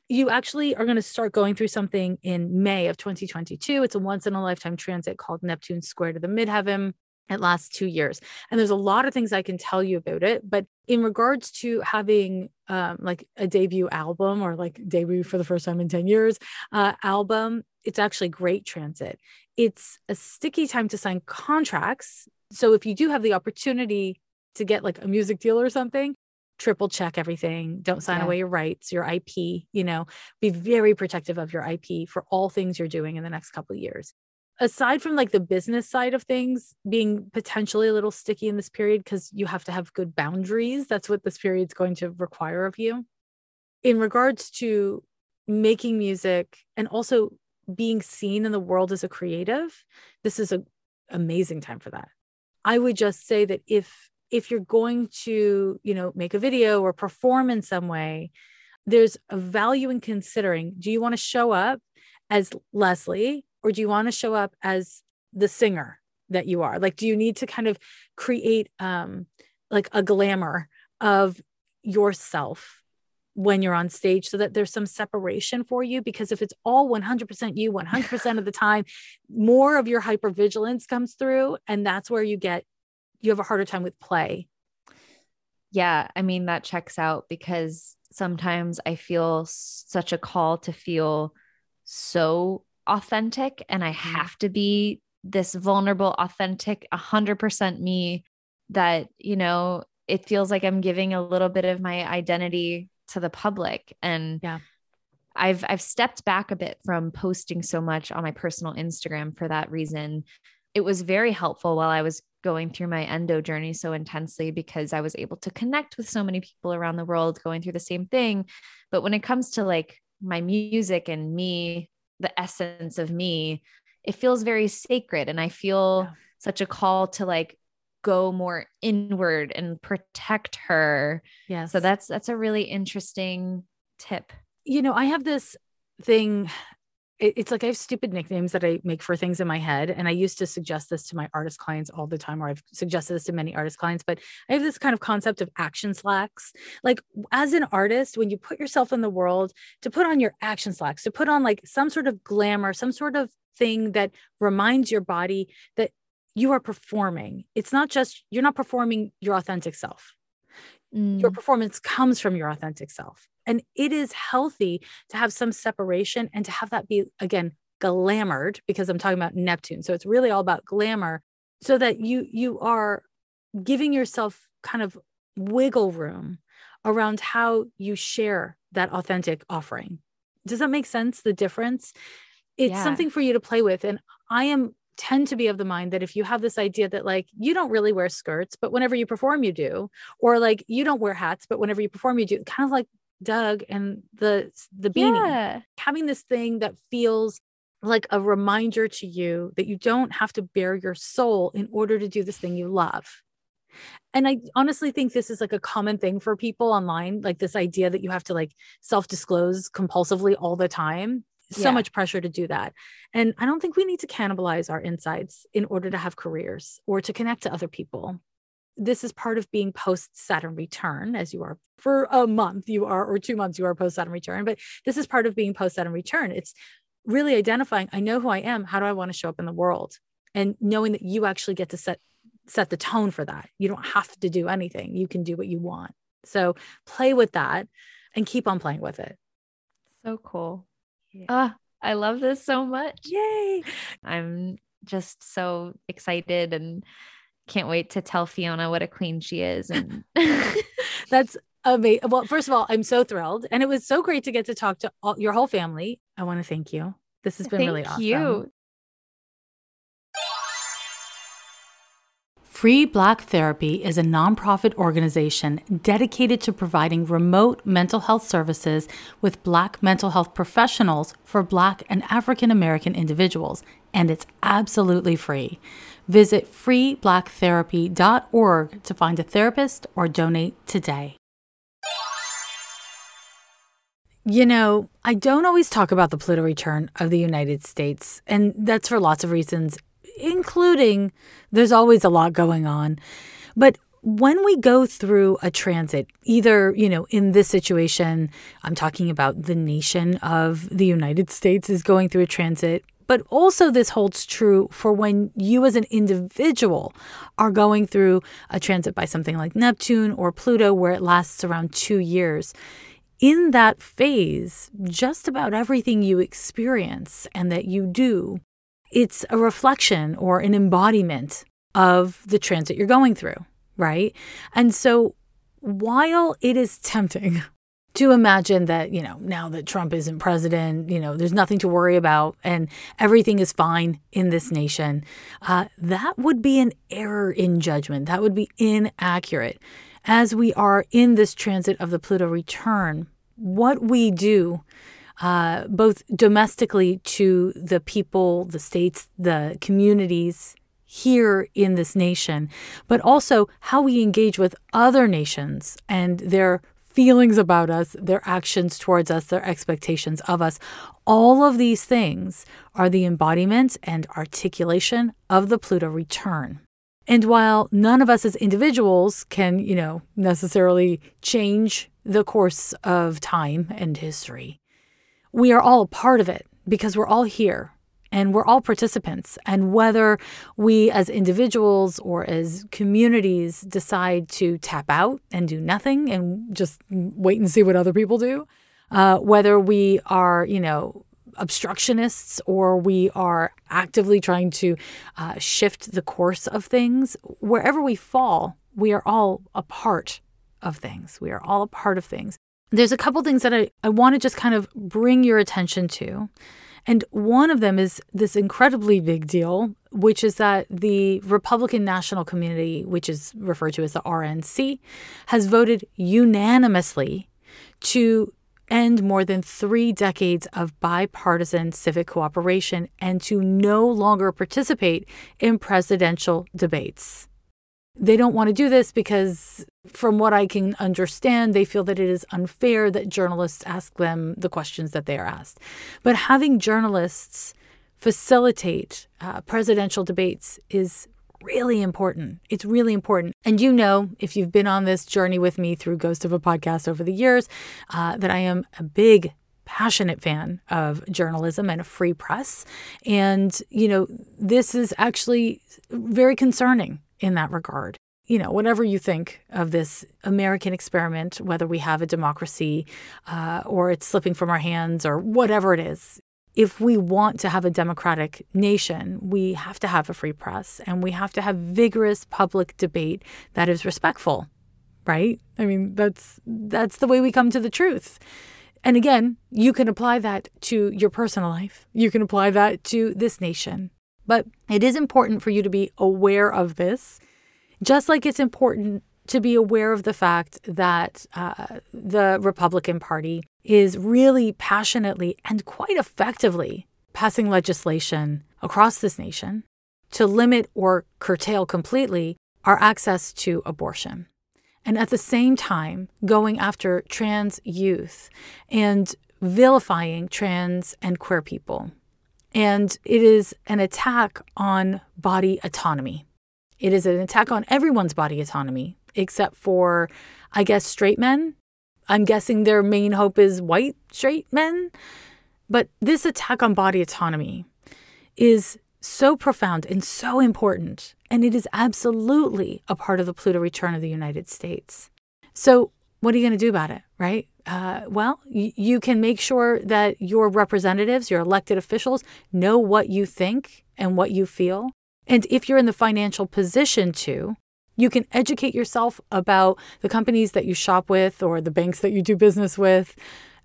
you actually are going to start going through something in May of 2022. It's a once in a lifetime transit called Neptune square to the midheaven. It lasts two years. And there's a lot of things I can tell you about it. But in regards to having um, like a debut album or like debut for the first time in 10 years uh, album, it's actually great transit. It's a sticky time to sign contracts. So if you do have the opportunity to get like a music deal or something, triple check everything. Don't sign yeah. away your rights, your IP, you know, be very protective of your IP for all things you're doing in the next couple of years. Aside from like the business side of things being potentially a little sticky in this period because you have to have good boundaries, that's what this period's going to require of you. In regards to making music and also being seen in the world as a creative, this is an amazing time for that. I would just say that if if you're going to, you know, make a video or perform in some way, there's a value in considering do you want to show up as Leslie or do you want to show up as the singer that you are? Like, do you need to kind of create um, like a glamour of yourself when you're on stage so that there's some separation for you because if it's all 100% you 100% of the time more of your hypervigilance comes through and that's where you get you have a harder time with play. Yeah, I mean that checks out because sometimes I feel such a call to feel so authentic and I mm-hmm. have to be this vulnerable, authentic, 100% me that, you know, it feels like I'm giving a little bit of my identity to the public and yeah. I've I've stepped back a bit from posting so much on my personal Instagram for that reason. It was very helpful while I was going through my endo journey so intensely because I was able to connect with so many people around the world going through the same thing. But when it comes to like my music and me, the essence of me, it feels very sacred. And I feel yeah. such a call to like go more inward and protect her. Yeah. So that's that's a really interesting tip. You know, I have this thing it's like I have stupid nicknames that I make for things in my head. And I used to suggest this to my artist clients all the time, or I've suggested this to many artist clients, but I have this kind of concept of action slacks. Like as an artist, when you put yourself in the world, to put on your action slacks, to put on like some sort of glamour, some sort of thing that reminds your body that you are performing. It's not just, you're not performing your authentic self. Mm. Your performance comes from your authentic self. And it is healthy to have some separation and to have that be, again, glamored because I'm talking about Neptune. So it's really all about glamour so that you you are giving yourself kind of wiggle room around how you share that authentic offering. Does that make sense? The difference? It's yeah. something for you to play with. And I am tend to be of the mind that if you have this idea that like you don't really wear skirts, but whenever you perform, you do, or like you don't wear hats, but whenever you perform, you do, kind of like Doug and the the beanie. Yeah. Having this thing that feels like a reminder to you that you don't have to bare your soul in order to do this thing you love. And I honestly think this is like a common thing for people online, like this idea that you have to like self disclose compulsively all the time. So yeah. much pressure to do that. And I don't think we need to cannibalize our insides in order to have careers or to connect to other people this is part of being post Saturn return, as you are for a month, you are, or two months, you are post Saturn return. But this is part of being post Saturn return. It's really identifying, I know who I am. How do I want to show up in the world? And knowing that you actually get to set set the tone for that. You don't have to do anything. You can do what you want. So play with that and keep on playing with it. So cool. Yeah. Ah, I love this so much. Yay. I'm just so excited and can't wait to tell Fiona what a queen she is. And that's amazing. Well, first of all, I'm so thrilled. And it was so great to get to talk to all, your whole family. I want to thank you. This has been thank really awesome. You. Free Black Therapy is a nonprofit organization dedicated to providing remote mental health services with Black mental health professionals for Black and African American individuals, and it's absolutely free. Visit freeblacktherapy.org to find a therapist or donate today. You know, I don't always talk about the political return of the United States, and that's for lots of reasons, including there's always a lot going on. But when we go through a transit, either, you know, in this situation, I'm talking about the nation of the United States is going through a transit, but also this holds true for when you as an individual are going through a transit by something like Neptune or Pluto, where it lasts around two years. In that phase, just about everything you experience and that you do it's a reflection or an embodiment of the transit you're going through, right? And so while it is tempting to imagine that, you know, now that Trump isn't president, you know, there's nothing to worry about and everything is fine in this nation, uh, that would be an error in judgment. That would be inaccurate. As we are in this transit of the Pluto return, what we do uh, both domestically to the people, the states, the communities here in this nation, but also how we engage with other nations and their feelings about us, their actions towards us, their expectations of us. All of these things are the embodiment and articulation of the Pluto return. And while none of us as individuals can, you know, necessarily change the course of time and history, we are all a part of it because we're all here and we're all participants. And whether we as individuals or as communities decide to tap out and do nothing and just wait and see what other people do, uh, whether we are, you know, obstructionists or we are actively trying to uh, shift the course of things, wherever we fall, we are all a part of things. We are all a part of things there's a couple things that I, I want to just kind of bring your attention to. And one of them is this incredibly big deal, which is that the Republican National Committee, which is referred to as the RNC, has voted unanimously to end more than three decades of bipartisan civic cooperation and to no longer participate in presidential debates. They don't want to do this because, from what I can understand, they feel that it is unfair that journalists ask them the questions that they are asked. But having journalists facilitate uh, presidential debates is really important. It's really important. And you know, if you've been on this journey with me through Ghost of a Podcast over the years, uh, that I am a big passionate fan of journalism and a free press. And, you know, this is actually very concerning in that regard. You know, whatever you think of this American experiment, whether we have a democracy uh, or it's slipping from our hands or whatever it is, if we want to have a democratic nation, we have to have a free press and we have to have vigorous public debate that is respectful, right? I mean, that's that's the way we come to the truth. And again, you can apply that to your personal life. You can apply that to this nation. But it is important for you to be aware of this, just like it's important to be aware of the fact that uh, the Republican Party is really passionately and quite effectively passing legislation across this nation to limit or curtail completely our access to abortion. And at the same time, going after trans youth and vilifying trans and queer people. And it is an attack on body autonomy. It is an attack on everyone's body autonomy, except for, I guess, straight men. I'm guessing their main hope is white straight men. But this attack on body autonomy is so profound and so important. And it is absolutely a part of the Pluto return of the United States. So, what are you going to do about it, right? Uh, well, y- you can make sure that your representatives, your elected officials, know what you think and what you feel. And if you're in the financial position to, you can educate yourself about the companies that you shop with or the banks that you do business with,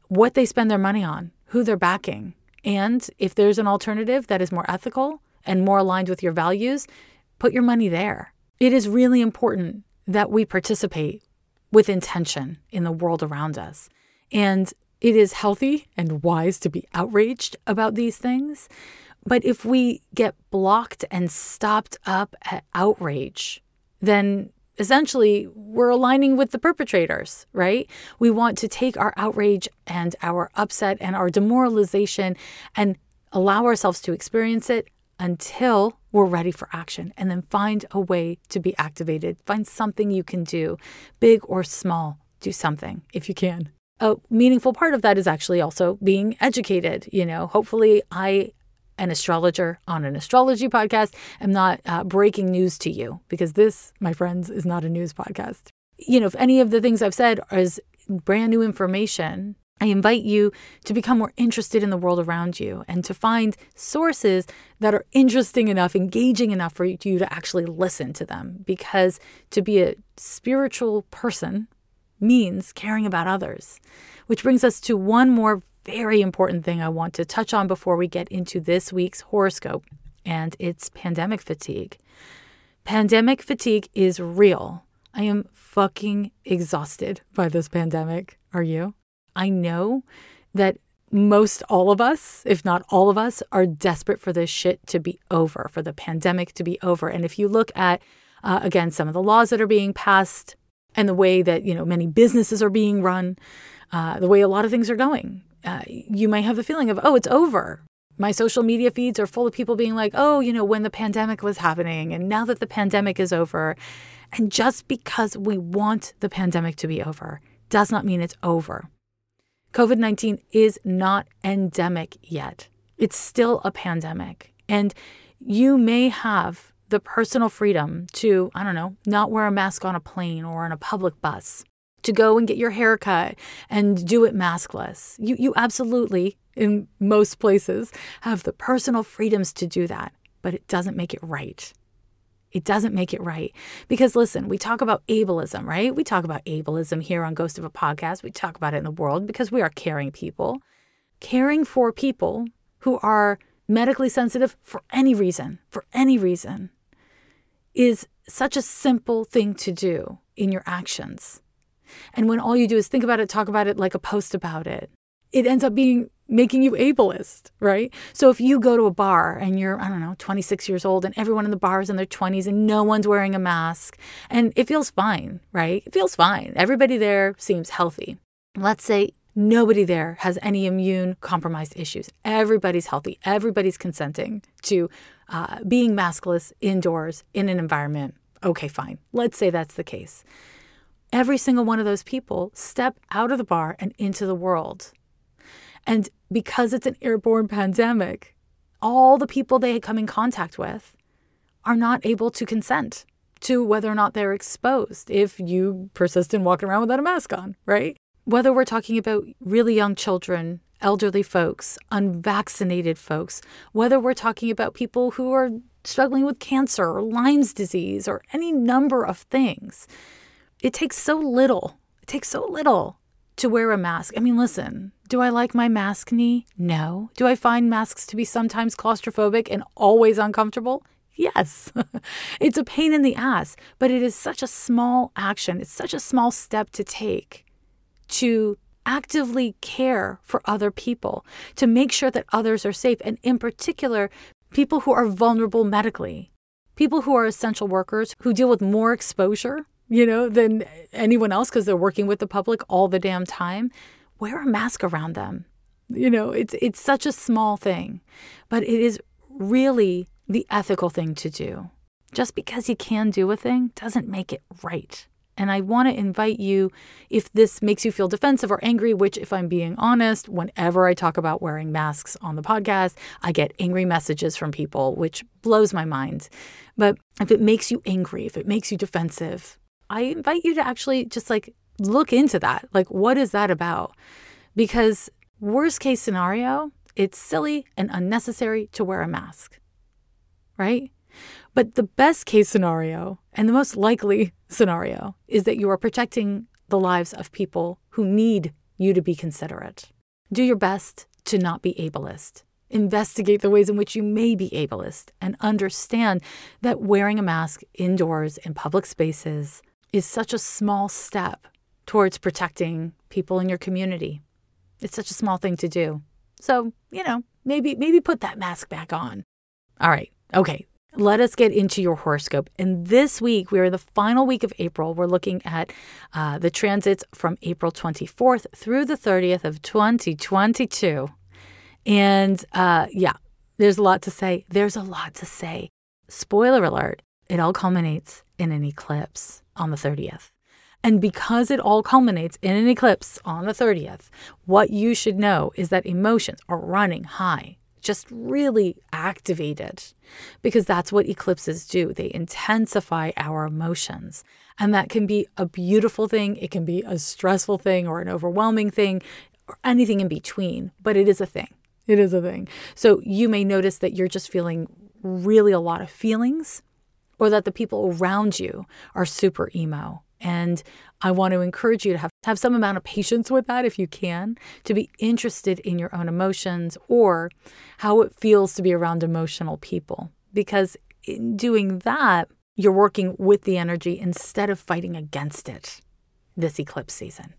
what they spend their money on, who they're backing. And if there's an alternative that is more ethical and more aligned with your values, put your money there. It is really important that we participate with intention in the world around us. And it is healthy and wise to be outraged about these things. But if we get blocked and stopped up at outrage, then essentially we're aligning with the perpetrators, right? We want to take our outrage and our upset and our demoralization and allow ourselves to experience it until we're ready for action and then find a way to be activated. Find something you can do, big or small. Do something if you can. A meaningful part of that is actually also being educated. You know, hopefully, I an astrologer on an astrology podcast. I'm not uh, breaking news to you because this, my friends, is not a news podcast. You know, if any of the things I've said is brand new information, I invite you to become more interested in the world around you and to find sources that are interesting enough, engaging enough for you to actually listen to them. Because to be a spiritual person means caring about others. Which brings us to one more very important thing I want to touch on before we get into this week's horoscope, and it's pandemic fatigue. Pandemic fatigue is real. I am fucking exhausted by this pandemic. Are you? I know that most all of us, if not all of us, are desperate for this shit to be over, for the pandemic to be over. And if you look at, uh, again, some of the laws that are being passed and the way that, you know, many businesses are being run, uh, the way a lot of things are going, uh, you might have the feeling of, oh, it's over. My social media feeds are full of people being like, oh, you know, when the pandemic was happening, and now that the pandemic is over. And just because we want the pandemic to be over does not mean it's over. COVID 19 is not endemic yet, it's still a pandemic. And you may have the personal freedom to, I don't know, not wear a mask on a plane or on a public bus to go and get your hair cut and do it maskless. You, you absolutely, in most places, have the personal freedoms to do that, but it doesn't make it right. It doesn't make it right. Because listen, we talk about ableism, right? We talk about ableism here on Ghost of a Podcast. We talk about it in the world because we are caring people. Caring for people who are medically sensitive for any reason, for any reason, is such a simple thing to do in your actions. And when all you do is think about it, talk about it like a post about it, it ends up being making you ableist, right? So if you go to a bar and you're, I don't know, 26 years old and everyone in the bar is in their 20s and no one's wearing a mask and it feels fine, right? It feels fine. Everybody there seems healthy. Let's say nobody there has any immune compromised issues. Everybody's healthy. Everybody's consenting to uh, being maskless indoors in an environment. Okay, fine. Let's say that's the case every single one of those people step out of the bar and into the world. And because it's an airborne pandemic, all the people they come in contact with are not able to consent to whether or not they're exposed if you persist in walking around without a mask on, right? Whether we're talking about really young children, elderly folks, unvaccinated folks, whether we're talking about people who are struggling with cancer or Lyme's disease or any number of things it takes so little. It takes so little to wear a mask. I mean, listen, do I like my mask knee? No. Do I find masks to be sometimes claustrophobic and always uncomfortable? Yes. it's a pain in the ass, but it is such a small action. It's such a small step to take to actively care for other people, to make sure that others are safe, and in particular, people who are vulnerable medically, people who are essential workers who deal with more exposure you know, than anyone else because they're working with the public all the damn time, wear a mask around them. You know, it's it's such a small thing, but it is really the ethical thing to do. Just because you can do a thing doesn't make it right. And I want to invite you, if this makes you feel defensive or angry, which, if I'm being honest, whenever I talk about wearing masks on the podcast, I get angry messages from people, which blows my mind. But if it makes you angry, if it makes you defensive, I invite you to actually just like look into that. Like, what is that about? Because, worst case scenario, it's silly and unnecessary to wear a mask, right? But the best case scenario and the most likely scenario is that you are protecting the lives of people who need you to be considerate. Do your best to not be ableist. investigate the ways in which you may be ableist, and understand that wearing a mask indoors in public spaces is such a small step towards protecting people in your community. It's such a small thing to do. So, you know, maybe maybe put that mask back on. All right. Okay. Let us get into your horoscope. And this week, we are the final week of April. We're looking at uh, the transits from April 24th through the 30th of 2022. And uh, yeah, there's a lot to say. There's a lot to say. Spoiler alert, it all culminates in an eclipse on the 30th. And because it all culminates in an eclipse on the 30th, what you should know is that emotions are running high, just really activated, because that's what eclipses do. They intensify our emotions. And that can be a beautiful thing, it can be a stressful thing or an overwhelming thing, or anything in between, but it is a thing. It is a thing. So you may notice that you're just feeling really a lot of feelings, or that the people around you are super emo and I want to encourage you to have, have some amount of patience with that if you can, to be interested in your own emotions or how it feels to be around emotional people. Because in doing that, you're working with the energy instead of fighting against it this eclipse season.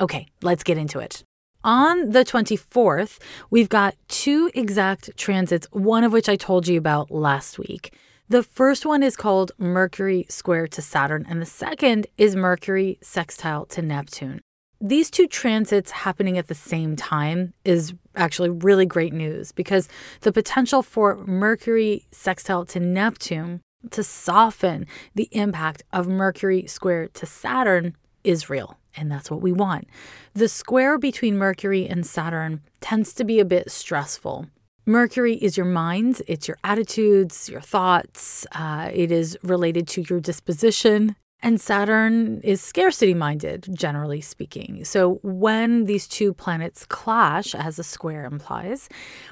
Okay, let's get into it. On the 24th, we've got two exact transits, one of which I told you about last week. The first one is called Mercury square to Saturn, and the second is Mercury sextile to Neptune. These two transits happening at the same time is actually really great news because the potential for Mercury sextile to Neptune to soften the impact of Mercury square to Saturn is real. And that's what we want. The square between Mercury and Saturn tends to be a bit stressful. Mercury is your mind, it's your attitudes, your thoughts, uh, it is related to your disposition. And Saturn is scarcity minded, generally speaking. So, when these two planets clash, as a square implies,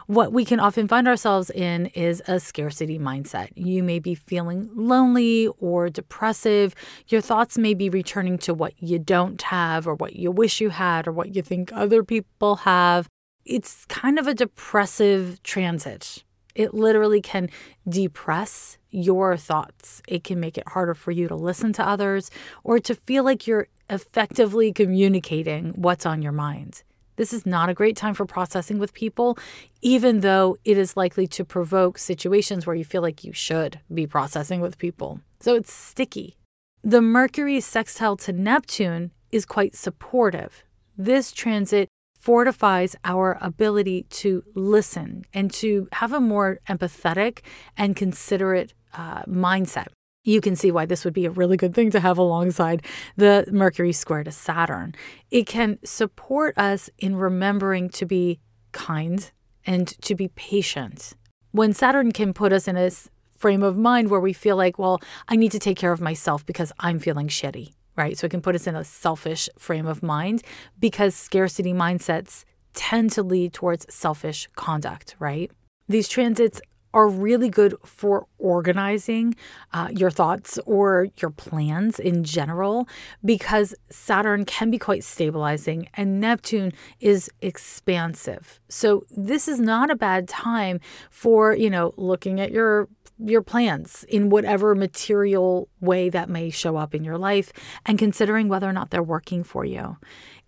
what we can often find ourselves in is a scarcity mindset. You may be feeling lonely or depressive. Your thoughts may be returning to what you don't have, or what you wish you had, or what you think other people have it's kind of a depressive transit. It literally can depress your thoughts. It can make it harder for you to listen to others or to feel like you're effectively communicating what's on your mind. This is not a great time for processing with people, even though it is likely to provoke situations where you feel like you should be processing with people. So it's sticky. The Mercury sextile to Neptune is quite supportive. This transit fortifies our ability to listen and to have a more empathetic and considerate uh, mindset. You can see why this would be a really good thing to have alongside the Mercury square to Saturn. It can support us in remembering to be kind and to be patient. When Saturn can put us in a frame of mind where we feel like, well, I need to take care of myself because I'm feeling shitty right? So it can put us in a selfish frame of mind because scarcity mindsets tend to lead towards selfish conduct, right? These transits are really good for organizing uh, your thoughts or your plans in general because Saturn can be quite stabilizing and Neptune is expansive. So this is not a bad time for, you know, looking at your your plans in whatever material way that may show up in your life and considering whether or not they're working for you.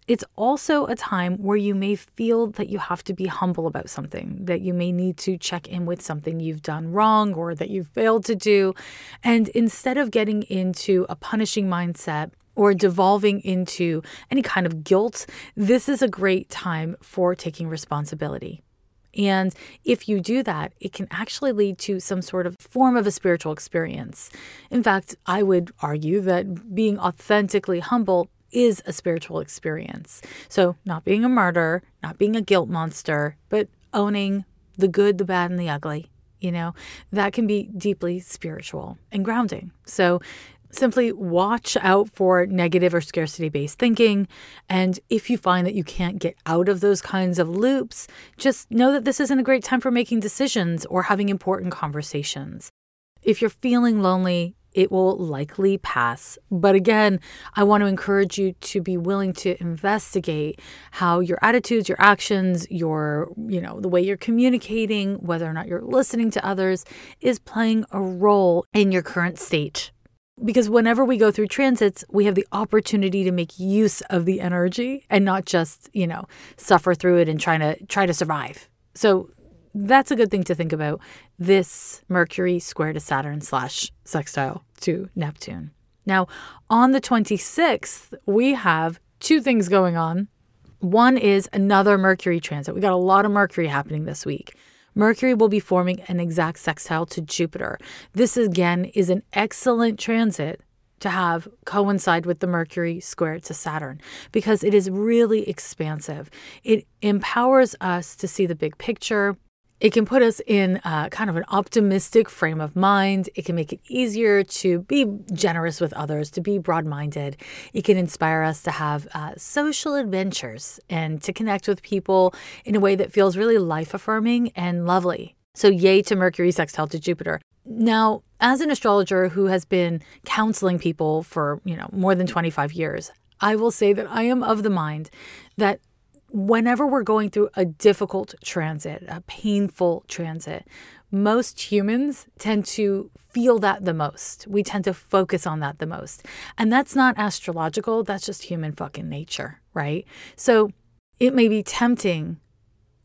It's also a time where you may feel that you have to be humble about something, that you may need to check in with something you've done wrong or that you've failed to do. And instead of getting into a punishing mindset, or devolving into any kind of guilt, this is a great time for taking responsibility. And if you do that, it can actually lead to some sort of form of a spiritual experience. In fact, I would argue that being authentically humble is a spiritual experience. So, not being a martyr, not being a guilt monster, but owning the good, the bad, and the ugly. You know, that can be deeply spiritual and grounding. So, Simply watch out for negative or scarcity based thinking. And if you find that you can't get out of those kinds of loops, just know that this isn't a great time for making decisions or having important conversations. If you're feeling lonely, it will likely pass. But again, I want to encourage you to be willing to investigate how your attitudes, your actions, your, you know, the way you're communicating, whether or not you're listening to others is playing a role in your current state because whenever we go through transits, we have the opportunity to make use of the energy and not just, you know, suffer through it and trying to try to survive. So that's a good thing to think about this Mercury square to Saturn slash sextile to Neptune. Now, on the 26th, we have two things going on. One is another Mercury transit. We got a lot of Mercury happening this week. Mercury will be forming an exact sextile to Jupiter. This again is an excellent transit to have coincide with the Mercury square to Saturn because it is really expansive. It empowers us to see the big picture. It can put us in uh, kind of an optimistic frame of mind. It can make it easier to be generous with others, to be broad minded. It can inspire us to have uh, social adventures and to connect with people in a way that feels really life affirming and lovely. So, yay to Mercury sextile to Jupiter. Now, as an astrologer who has been counseling people for, you know, more than 25 years, I will say that I am of the mind that whenever we're going through a difficult transit, a painful transit, most humans tend to feel that the most. We tend to focus on that the most. And that's not astrological, that's just human fucking nature, right? So it may be tempting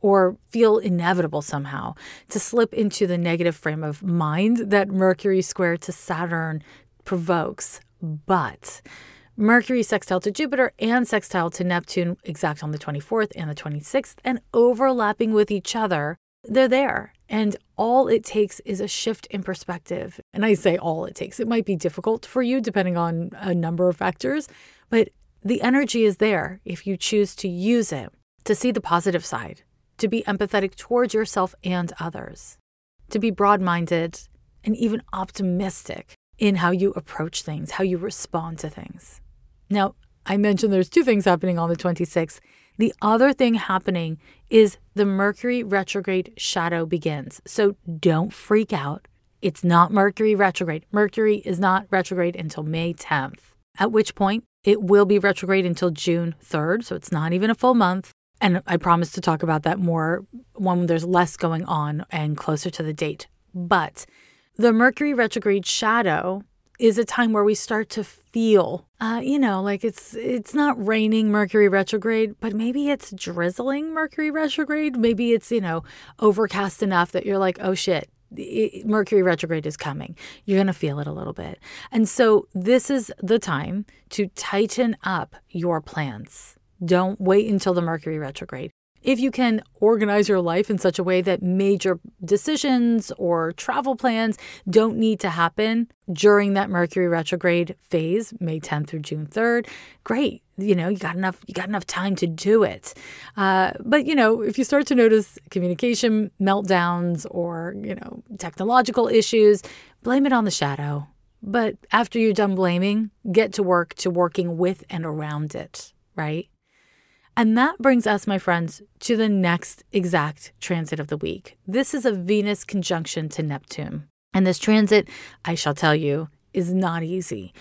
or feel inevitable somehow to slip into the negative frame of mind that Mercury square to Saturn provokes. But Mercury sextile to Jupiter and sextile to Neptune, exact on the 24th and the 26th, and overlapping with each other. They're there. And all it takes is a shift in perspective. And I say all it takes. It might be difficult for you depending on a number of factors, but the energy is there if you choose to use it to see the positive side, to be empathetic towards yourself and others, to be broad minded and even optimistic in how you approach things, how you respond to things. Now, I mentioned there's two things happening on the 26th. The other thing happening is the Mercury retrograde shadow begins. So don't freak out. It's not Mercury retrograde. Mercury is not retrograde until May 10th, at which point it will be retrograde until June 3rd. So it's not even a full month. And I promise to talk about that more when there's less going on and closer to the date. But the Mercury retrograde shadow is a time where we start to feel uh, you know like it's it's not raining mercury retrograde but maybe it's drizzling mercury retrograde maybe it's you know overcast enough that you're like oh shit Mercury retrograde is coming. You're going to feel it a little bit. And so, this is the time to tighten up your plans. Don't wait until the Mercury retrograde if you can organize your life in such a way that major decisions or travel plans don't need to happen during that Mercury retrograde phase, May 10th through June 3rd, great. You know, you got enough. You got enough time to do it. Uh, but you know, if you start to notice communication meltdowns or you know technological issues, blame it on the shadow. But after you're done blaming, get to work to working with and around it. Right. And that brings us, my friends, to the next exact transit of the week. This is a Venus conjunction to Neptune. And this transit, I shall tell you, is not easy.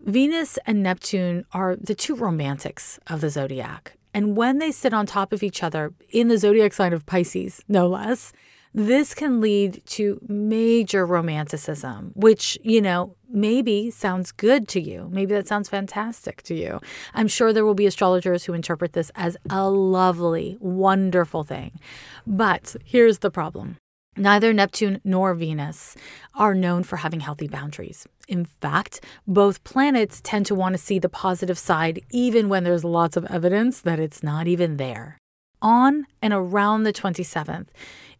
Venus and Neptune are the two romantics of the zodiac. And when they sit on top of each other in the zodiac sign of Pisces, no less, this can lead to major romanticism, which, you know, maybe sounds good to you. Maybe that sounds fantastic to you. I'm sure there will be astrologers who interpret this as a lovely, wonderful thing. But here's the problem. Neither Neptune nor Venus are known for having healthy boundaries. In fact, both planets tend to want to see the positive side even when there's lots of evidence that it's not even there. On and around the 27th,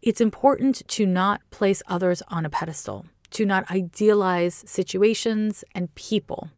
it's important to not place others on a pedestal, to not idealize situations and people.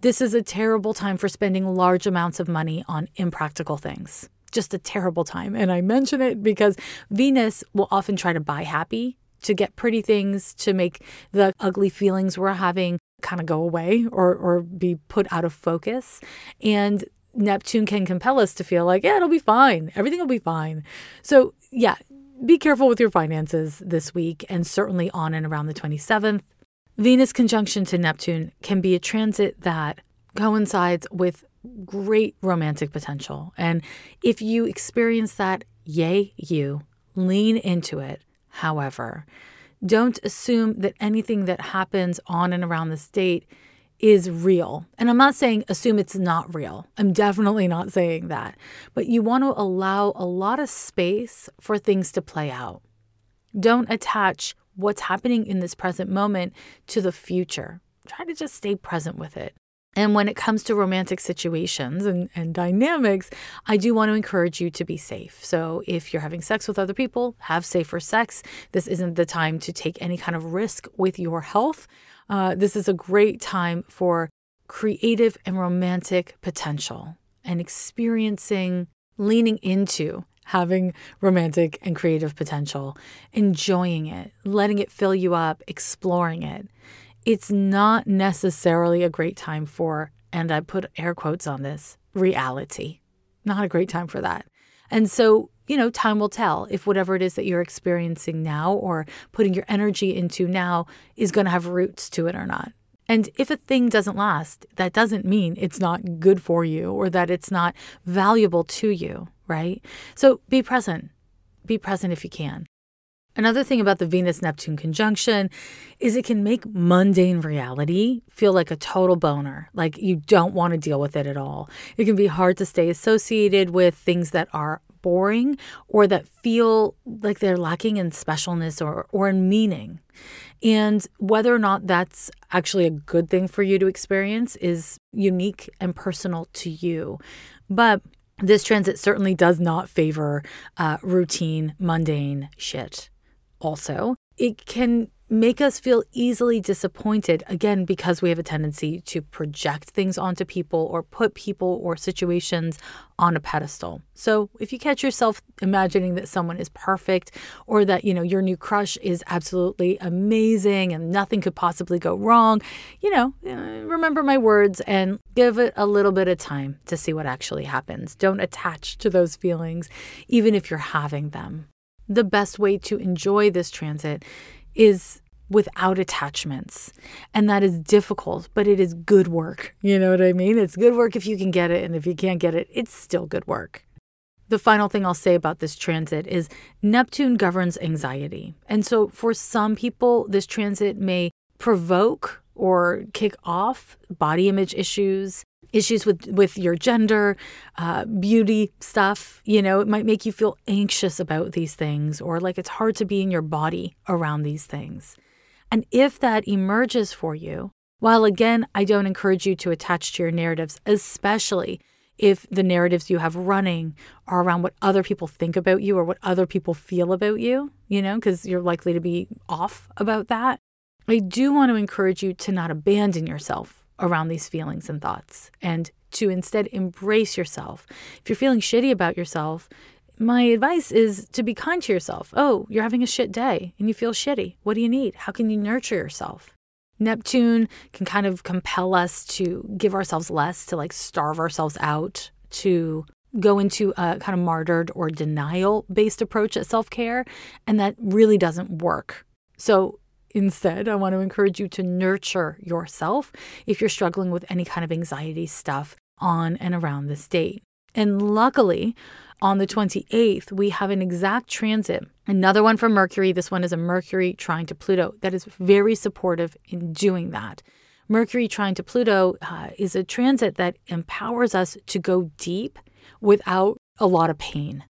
This is a terrible time for spending large amounts of money on impractical things. Just a terrible time. And I mention it because Venus will often try to buy happy, to get pretty things, to make the ugly feelings we're having kind of go away or, or be put out of focus. And Neptune can compel us to feel like, yeah, it'll be fine. Everything will be fine. So, yeah, be careful with your finances this week and certainly on and around the 27th. Venus conjunction to Neptune can be a transit that coincides with great romantic potential. And if you experience that, yay, you lean into it. However, don't assume that anything that happens on and around this date is real. And I'm not saying assume it's not real. I'm definitely not saying that. But you want to allow a lot of space for things to play out. Don't attach what's happening in this present moment to the future. Try to just stay present with it. And when it comes to romantic situations and, and dynamics, I do want to encourage you to be safe. So if you're having sex with other people, have safer sex. This isn't the time to take any kind of risk with your health. Uh, this is a great time for creative and romantic potential and experiencing, leaning into having romantic and creative potential, enjoying it, letting it fill you up, exploring it. It's not necessarily a great time for, and I put air quotes on this, reality. Not a great time for that. And so, you know, time will tell if whatever it is that you're experiencing now or putting your energy into now is going to have roots to it or not. And if a thing doesn't last, that doesn't mean it's not good for you or that it's not valuable to you right? So be present. Be present if you can. Another thing about the Venus Neptune conjunction is it can make mundane reality feel like a total boner, like you don't want to deal with it at all. It can be hard to stay associated with things that are boring or that feel like they're lacking in specialness or, or in meaning. And whether or not that's actually a good thing for you to experience is unique and personal to you. But this transit certainly does not favor uh, routine, mundane shit. Also, it can make us feel easily disappointed, again, because we have a tendency to project things onto people or put people or situations on a pedestal. So if you catch yourself imagining that someone is perfect or that, you know, your new crush is absolutely amazing and nothing could possibly go wrong, you know, uh, remember my words and give it a little bit of time to see what actually happens. Don't attach to those feelings, even if you're having them. The best way to enjoy this transit is without attachments. And that is difficult, but it is good work. You know what I mean? It's good work if you can get it. And if you can't get it, it's still good work. The final thing I'll say about this transit is Neptune governs anxiety. And so for some people, this transit may provoke or kick off body image issues, issues with with your gender, uh, beauty stuff. You know, it might make you feel anxious about these things, or like it's hard to be in your body around these things. And if that emerges for you, while again, I don't encourage you to attach to your narratives, especially if the narratives you have running are around what other people think about you or what other people feel about you, you know, because you're likely to be off about that. I do want to encourage you to not abandon yourself around these feelings and thoughts and to instead embrace yourself. If you're feeling shitty about yourself, my advice is to be kind to yourself. Oh, you're having a shit day and you feel shitty. What do you need? How can you nurture yourself? Neptune can kind of compel us to give ourselves less, to like starve ourselves out, to go into a kind of martyred or denial based approach at self care. And that really doesn't work. So Instead, I want to encourage you to nurture yourself if you're struggling with any kind of anxiety stuff on and around this date. And luckily, on the 28th, we have an exact transit. Another one from Mercury. This one is a Mercury trine to Pluto that is very supportive in doing that. Mercury trine to Pluto uh, is a transit that empowers us to go deep without a lot of pain.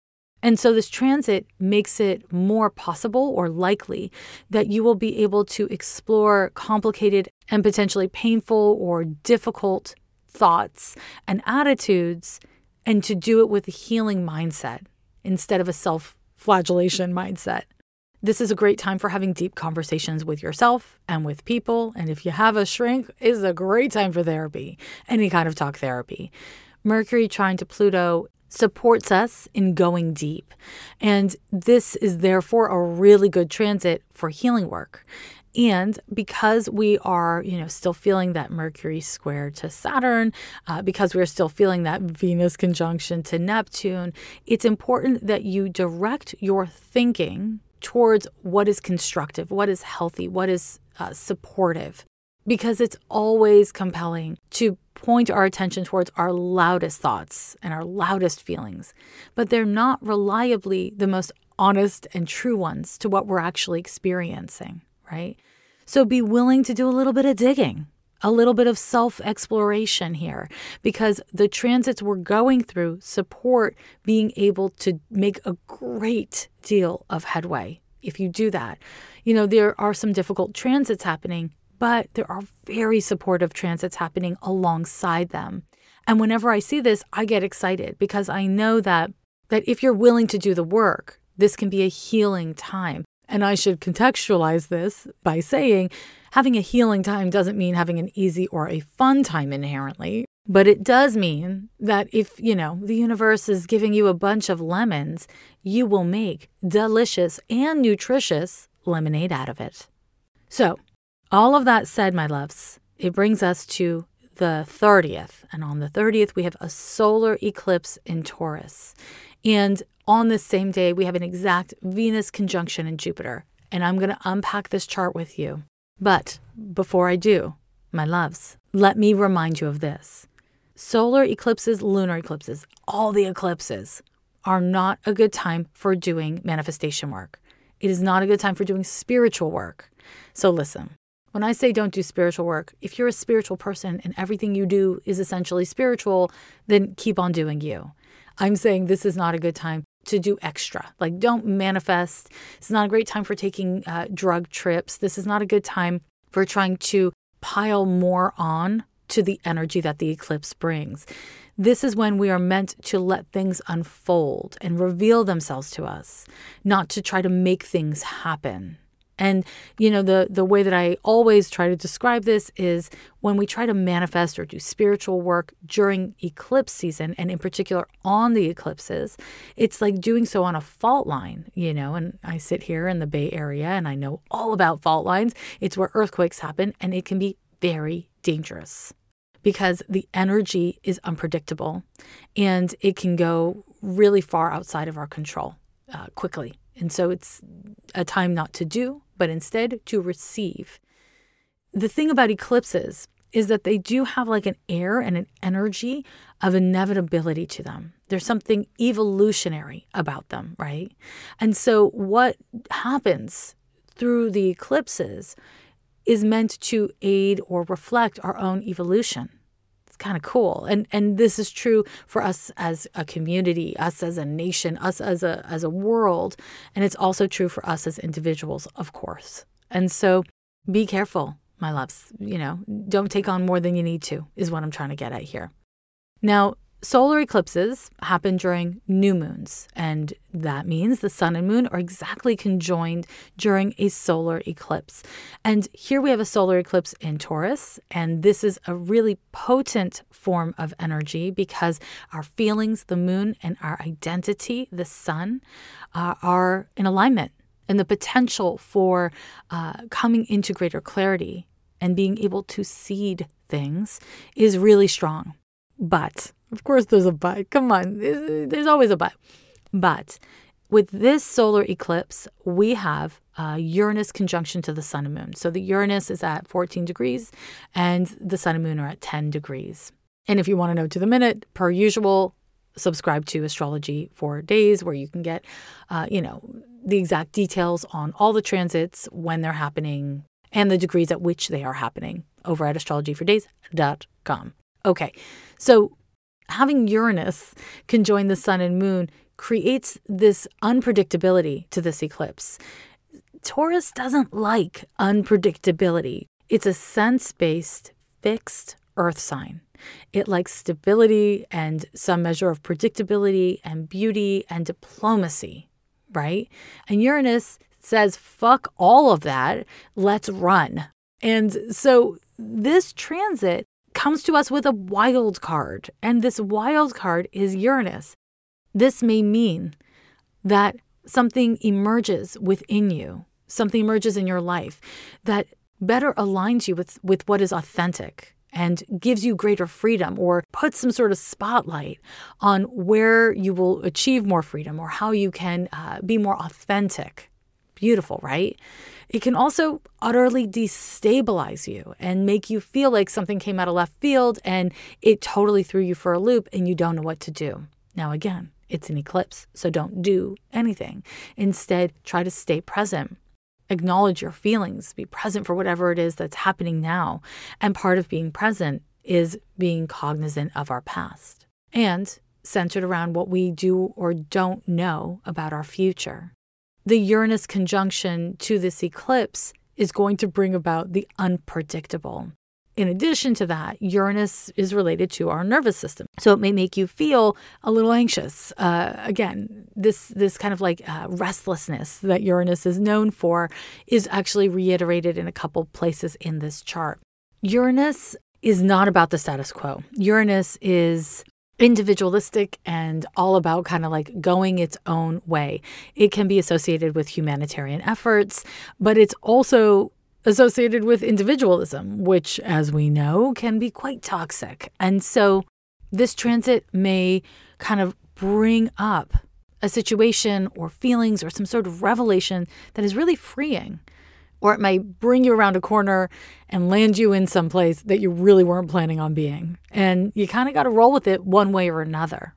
And so this transit makes it more possible or likely that you will be able to explore complicated and potentially painful or difficult thoughts and attitudes and to do it with a healing mindset instead of a self flagellation mindset. This is a great time for having deep conversations with yourself and with people. And if you have a shrink, is a great time for therapy, any kind of talk therapy. Mercury trine to Pluto supports us in going deep. And this is therefore a really good transit for healing work. And because we are, you know, still feeling that Mercury square to Saturn, uh, because we're still feeling that Venus conjunction to Neptune, it's important that you direct your thinking towards what is constructive, what is healthy, what is uh, supportive, because it's always compelling to point our attention towards our loudest thoughts and our loudest feelings, but they're not reliably the most honest and true ones to what we're actually experiencing, right? So be willing to do a little bit of digging, a little bit of self exploration here, because the transits we're going through support being able to make a great deal of headway if you do that. You know, there are some difficult transits happening but there are very supportive transits happening alongside them. And whenever I see this, I get excited because I know that that if you're willing to do the work, this can be a healing time. And I should contextualize this by saying having a healing time doesn't mean having an easy or a fun time inherently, but it does mean that if, you know, the universe is giving you a bunch of lemons, you will make delicious and nutritious lemonade out of it. So, all of that said, my loves, it brings us to the 30th. And on the 30th, we have a solar eclipse in Taurus. And on this same day, we have an exact Venus conjunction in Jupiter. And I'm going to unpack this chart with you. But before I do, my loves, let me remind you of this solar eclipses, lunar eclipses, all the eclipses are not a good time for doing manifestation work. It is not a good time for doing spiritual work. So listen, when I say don't do spiritual work, if you're a spiritual person and everything you do is essentially spiritual, then keep on doing you. I'm saying this is not a good time to do extra. Like, don't manifest. It's not a great time for taking uh, drug trips. This is not a good time for trying to pile more on to the energy that the eclipse brings. This is when we are meant to let things unfold and reveal themselves to us, not to try to make things happen. And you know the the way that I always try to describe this is when we try to manifest or do spiritual work during eclipse season and in particular on the eclipses, it's like doing so on a fault line, you know, and I sit here in the Bay Area and I know all about fault lines. It's where earthquakes happen and it can be very dangerous because the energy is unpredictable and it can go really far outside of our control uh, quickly. And so it's a time not to do, but instead to receive. The thing about eclipses is that they do have like an air and an energy of inevitability to them. There's something evolutionary about them, right? And so what happens through the eclipses is meant to aid or reflect our own evolution kind of cool. And and this is true for us as a community, us as a nation, us as a as a world, and it's also true for us as individuals, of course. And so be careful, my loves. You know, don't take on more than you need to is what I'm trying to get at here. Now, Solar eclipses happen during new moons, and that means the sun and moon are exactly conjoined during a solar eclipse. And here we have a solar eclipse in Taurus, and this is a really potent form of energy because our feelings, the moon, and our identity, the sun, uh, are in alignment. And the potential for uh, coming into greater clarity and being able to seed things is really strong. But of course, there's a but. Come on, there's always a but. But with this solar eclipse, we have a Uranus conjunction to the sun and moon. So the Uranus is at 14 degrees and the sun and moon are at 10 degrees. And if you want to know to the minute, per usual, subscribe to Astrology for Days, where you can get, uh, you know, the exact details on all the transits, when they're happening, and the degrees at which they are happening over at astrologyfordays.com. Okay, so having Uranus conjoin the sun and moon creates this unpredictability to this eclipse. Taurus doesn't like unpredictability. It's a sense based, fixed earth sign. It likes stability and some measure of predictability and beauty and diplomacy, right? And Uranus says, fuck all of that. Let's run. And so this transit comes to us with a wild card, and this wild card is Uranus. This may mean that something emerges within you, something emerges in your life that better aligns you with, with what is authentic and gives you greater freedom or puts some sort of spotlight on where you will achieve more freedom or how you can uh, be more authentic beautiful, right? It can also utterly destabilize you and make you feel like something came out of left field and it totally threw you for a loop and you don't know what to do. Now, again, it's an eclipse, so don't do anything. Instead, try to stay present. Acknowledge your feelings, be present for whatever it is that's happening now. And part of being present is being cognizant of our past and centered around what we do or don't know about our future the Uranus conjunction to this eclipse is going to bring about the unpredictable. In addition to that, Uranus is related to our nervous system, so it may make you feel a little anxious. Uh, again, this this kind of like uh, restlessness that Uranus is known for is actually reiterated in a couple places in this chart. Uranus is not about the status quo. Uranus is individualistic and all about kind of like going its own way. It can be associated with humanitarian efforts, but it's also associated with individualism, which, as we know, can be quite toxic. And so this transit may kind of bring up a situation or feelings or some sort of revelation that is really freeing or it may bring you around a corner and land you in some place that you really weren't planning on being. And you kind of got to roll with it one way or another.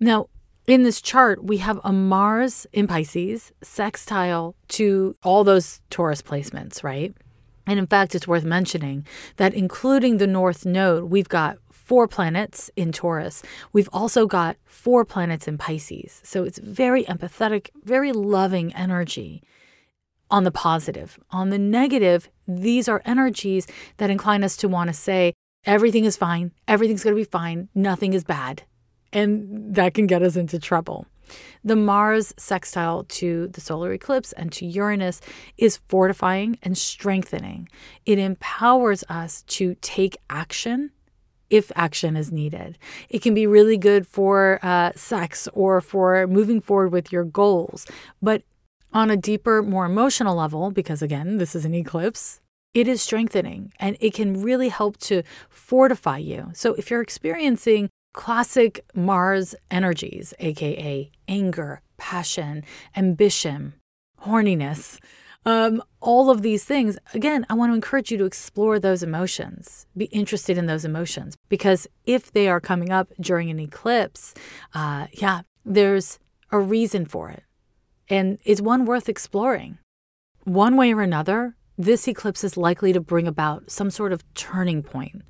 Now, in this chart, we have a Mars in Pisces sextile to all those Taurus placements, right? And in fact, it's worth mentioning that including the North Node, we've got four planets in Taurus. We've also got four planets in Pisces. So it's very empathetic, very loving energy on the positive. On the negative, these are energies that incline us to want to say, everything is fine, everything's going to be fine, nothing is bad. And that can get us into trouble. The Mars sextile to the solar eclipse and to Uranus is fortifying and strengthening. It empowers us to take action if action is needed. It can be really good for uh, sex or for moving forward with your goals, but on a deeper, more emotional level, because again, this is an eclipse, it is strengthening and it can really help to fortify you. So if you're experiencing classic Mars energies, aka anger, passion, ambition, horniness, um, all of these things, again, I want to encourage you to explore those emotions, be interested in those emotions, because if they are coming up during an eclipse, uh, yeah, there's a reason for it and is one worth exploring. One way or another, this eclipse is likely to bring about some sort of turning point.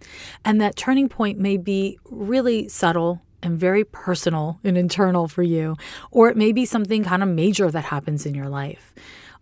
And that turning point may be really subtle and very personal and internal for you, or it may be something kind of major that happens in your life.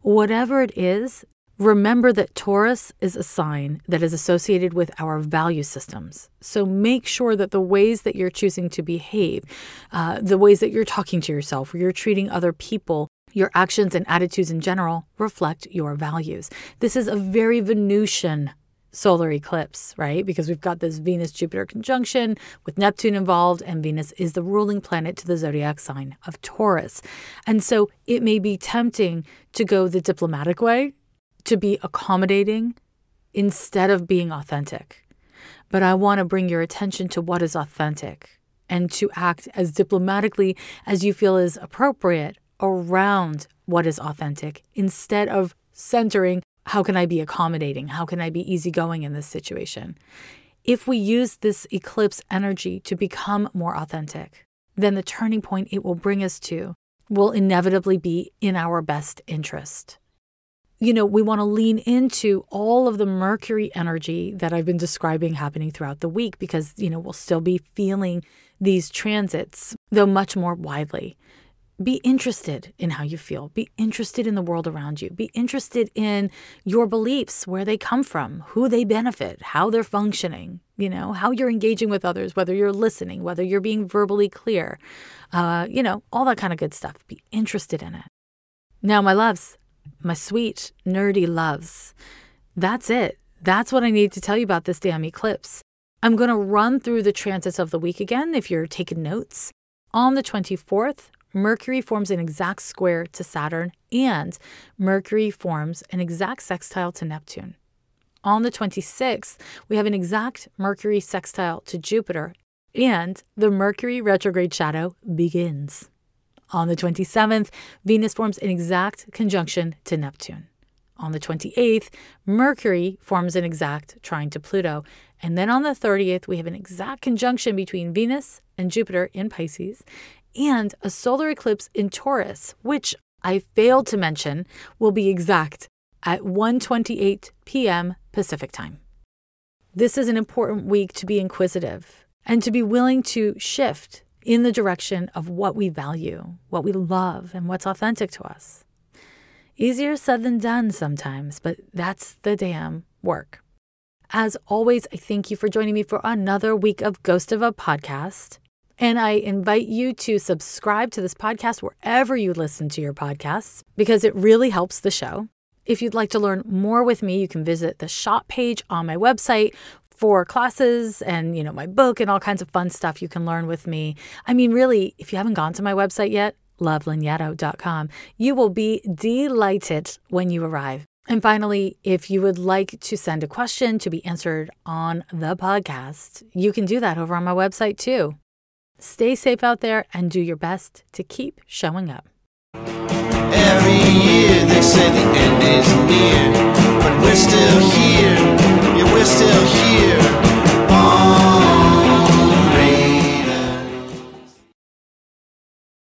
Whatever it is, Remember that Taurus is a sign that is associated with our value systems. So make sure that the ways that you're choosing to behave, uh, the ways that you're talking to yourself, or you're treating other people, your actions and attitudes in general reflect your values. This is a very Venusian solar eclipse, right? Because we've got this Venus Jupiter conjunction with Neptune involved, and Venus is the ruling planet to the zodiac sign of Taurus. And so it may be tempting to go the diplomatic way to be accommodating instead of being authentic. But I want to bring your attention to what is authentic and to act as diplomatically as you feel is appropriate around what is authentic instead of centering how can I be accommodating? How can I be easygoing in this situation? If we use this eclipse energy to become more authentic, then the turning point it will bring us to will inevitably be in our best interest you know, we want to lean into all of the Mercury energy that I've been describing happening throughout the week because, you know, we'll still be feeling these transits, though much more widely. Be interested in how you feel. Be interested in the world around you. Be interested in your beliefs, where they come from, who they benefit, how they're functioning, you know, how you're engaging with others, whether you're listening, whether you're being verbally clear, uh, you know, all that kind of good stuff. Be interested in it. Now, my loves, my sweet, nerdy loves. That's it. That's what I need to tell you about this damn eclipse. I'm going to run through the transits of the week again if you're taking notes. On the 24th, Mercury forms an exact square to Saturn, and Mercury forms an exact sextile to Neptune. On the 26th, we have an exact Mercury sextile to Jupiter, and the Mercury retrograde shadow begins. On the 27th, Venus forms an exact conjunction to Neptune. On the 28th, Mercury forms an exact trine to Pluto. And then on the 30th, we have an exact conjunction between Venus and Jupiter in Pisces and a solar eclipse in Taurus, which I failed to mention will be exact at 1:28 p.m. Pacific time. This is an important week to be inquisitive and to be willing to shift in the direction of what we value, what we love, and what's authentic to us. Easier said than done sometimes, but that's the damn work. As always, I thank you for joining me for another week of Ghost of a Podcast. And I invite you to subscribe to this podcast wherever you listen to your podcasts because it really helps the show. If you'd like to learn more with me, you can visit the shop page on my website for classes and, you know, my book and all kinds of fun stuff you can learn with me. I mean, really, if you haven't gone to my website yet, lovelynyato.com. You will be delighted when you arrive. And finally, if you would like to send a question to be answered on the podcast, you can do that over on my website too. Stay safe out there and do your best to keep showing up. Every year they say the end is near, but we're still here. Yeah, we're still here. Oh.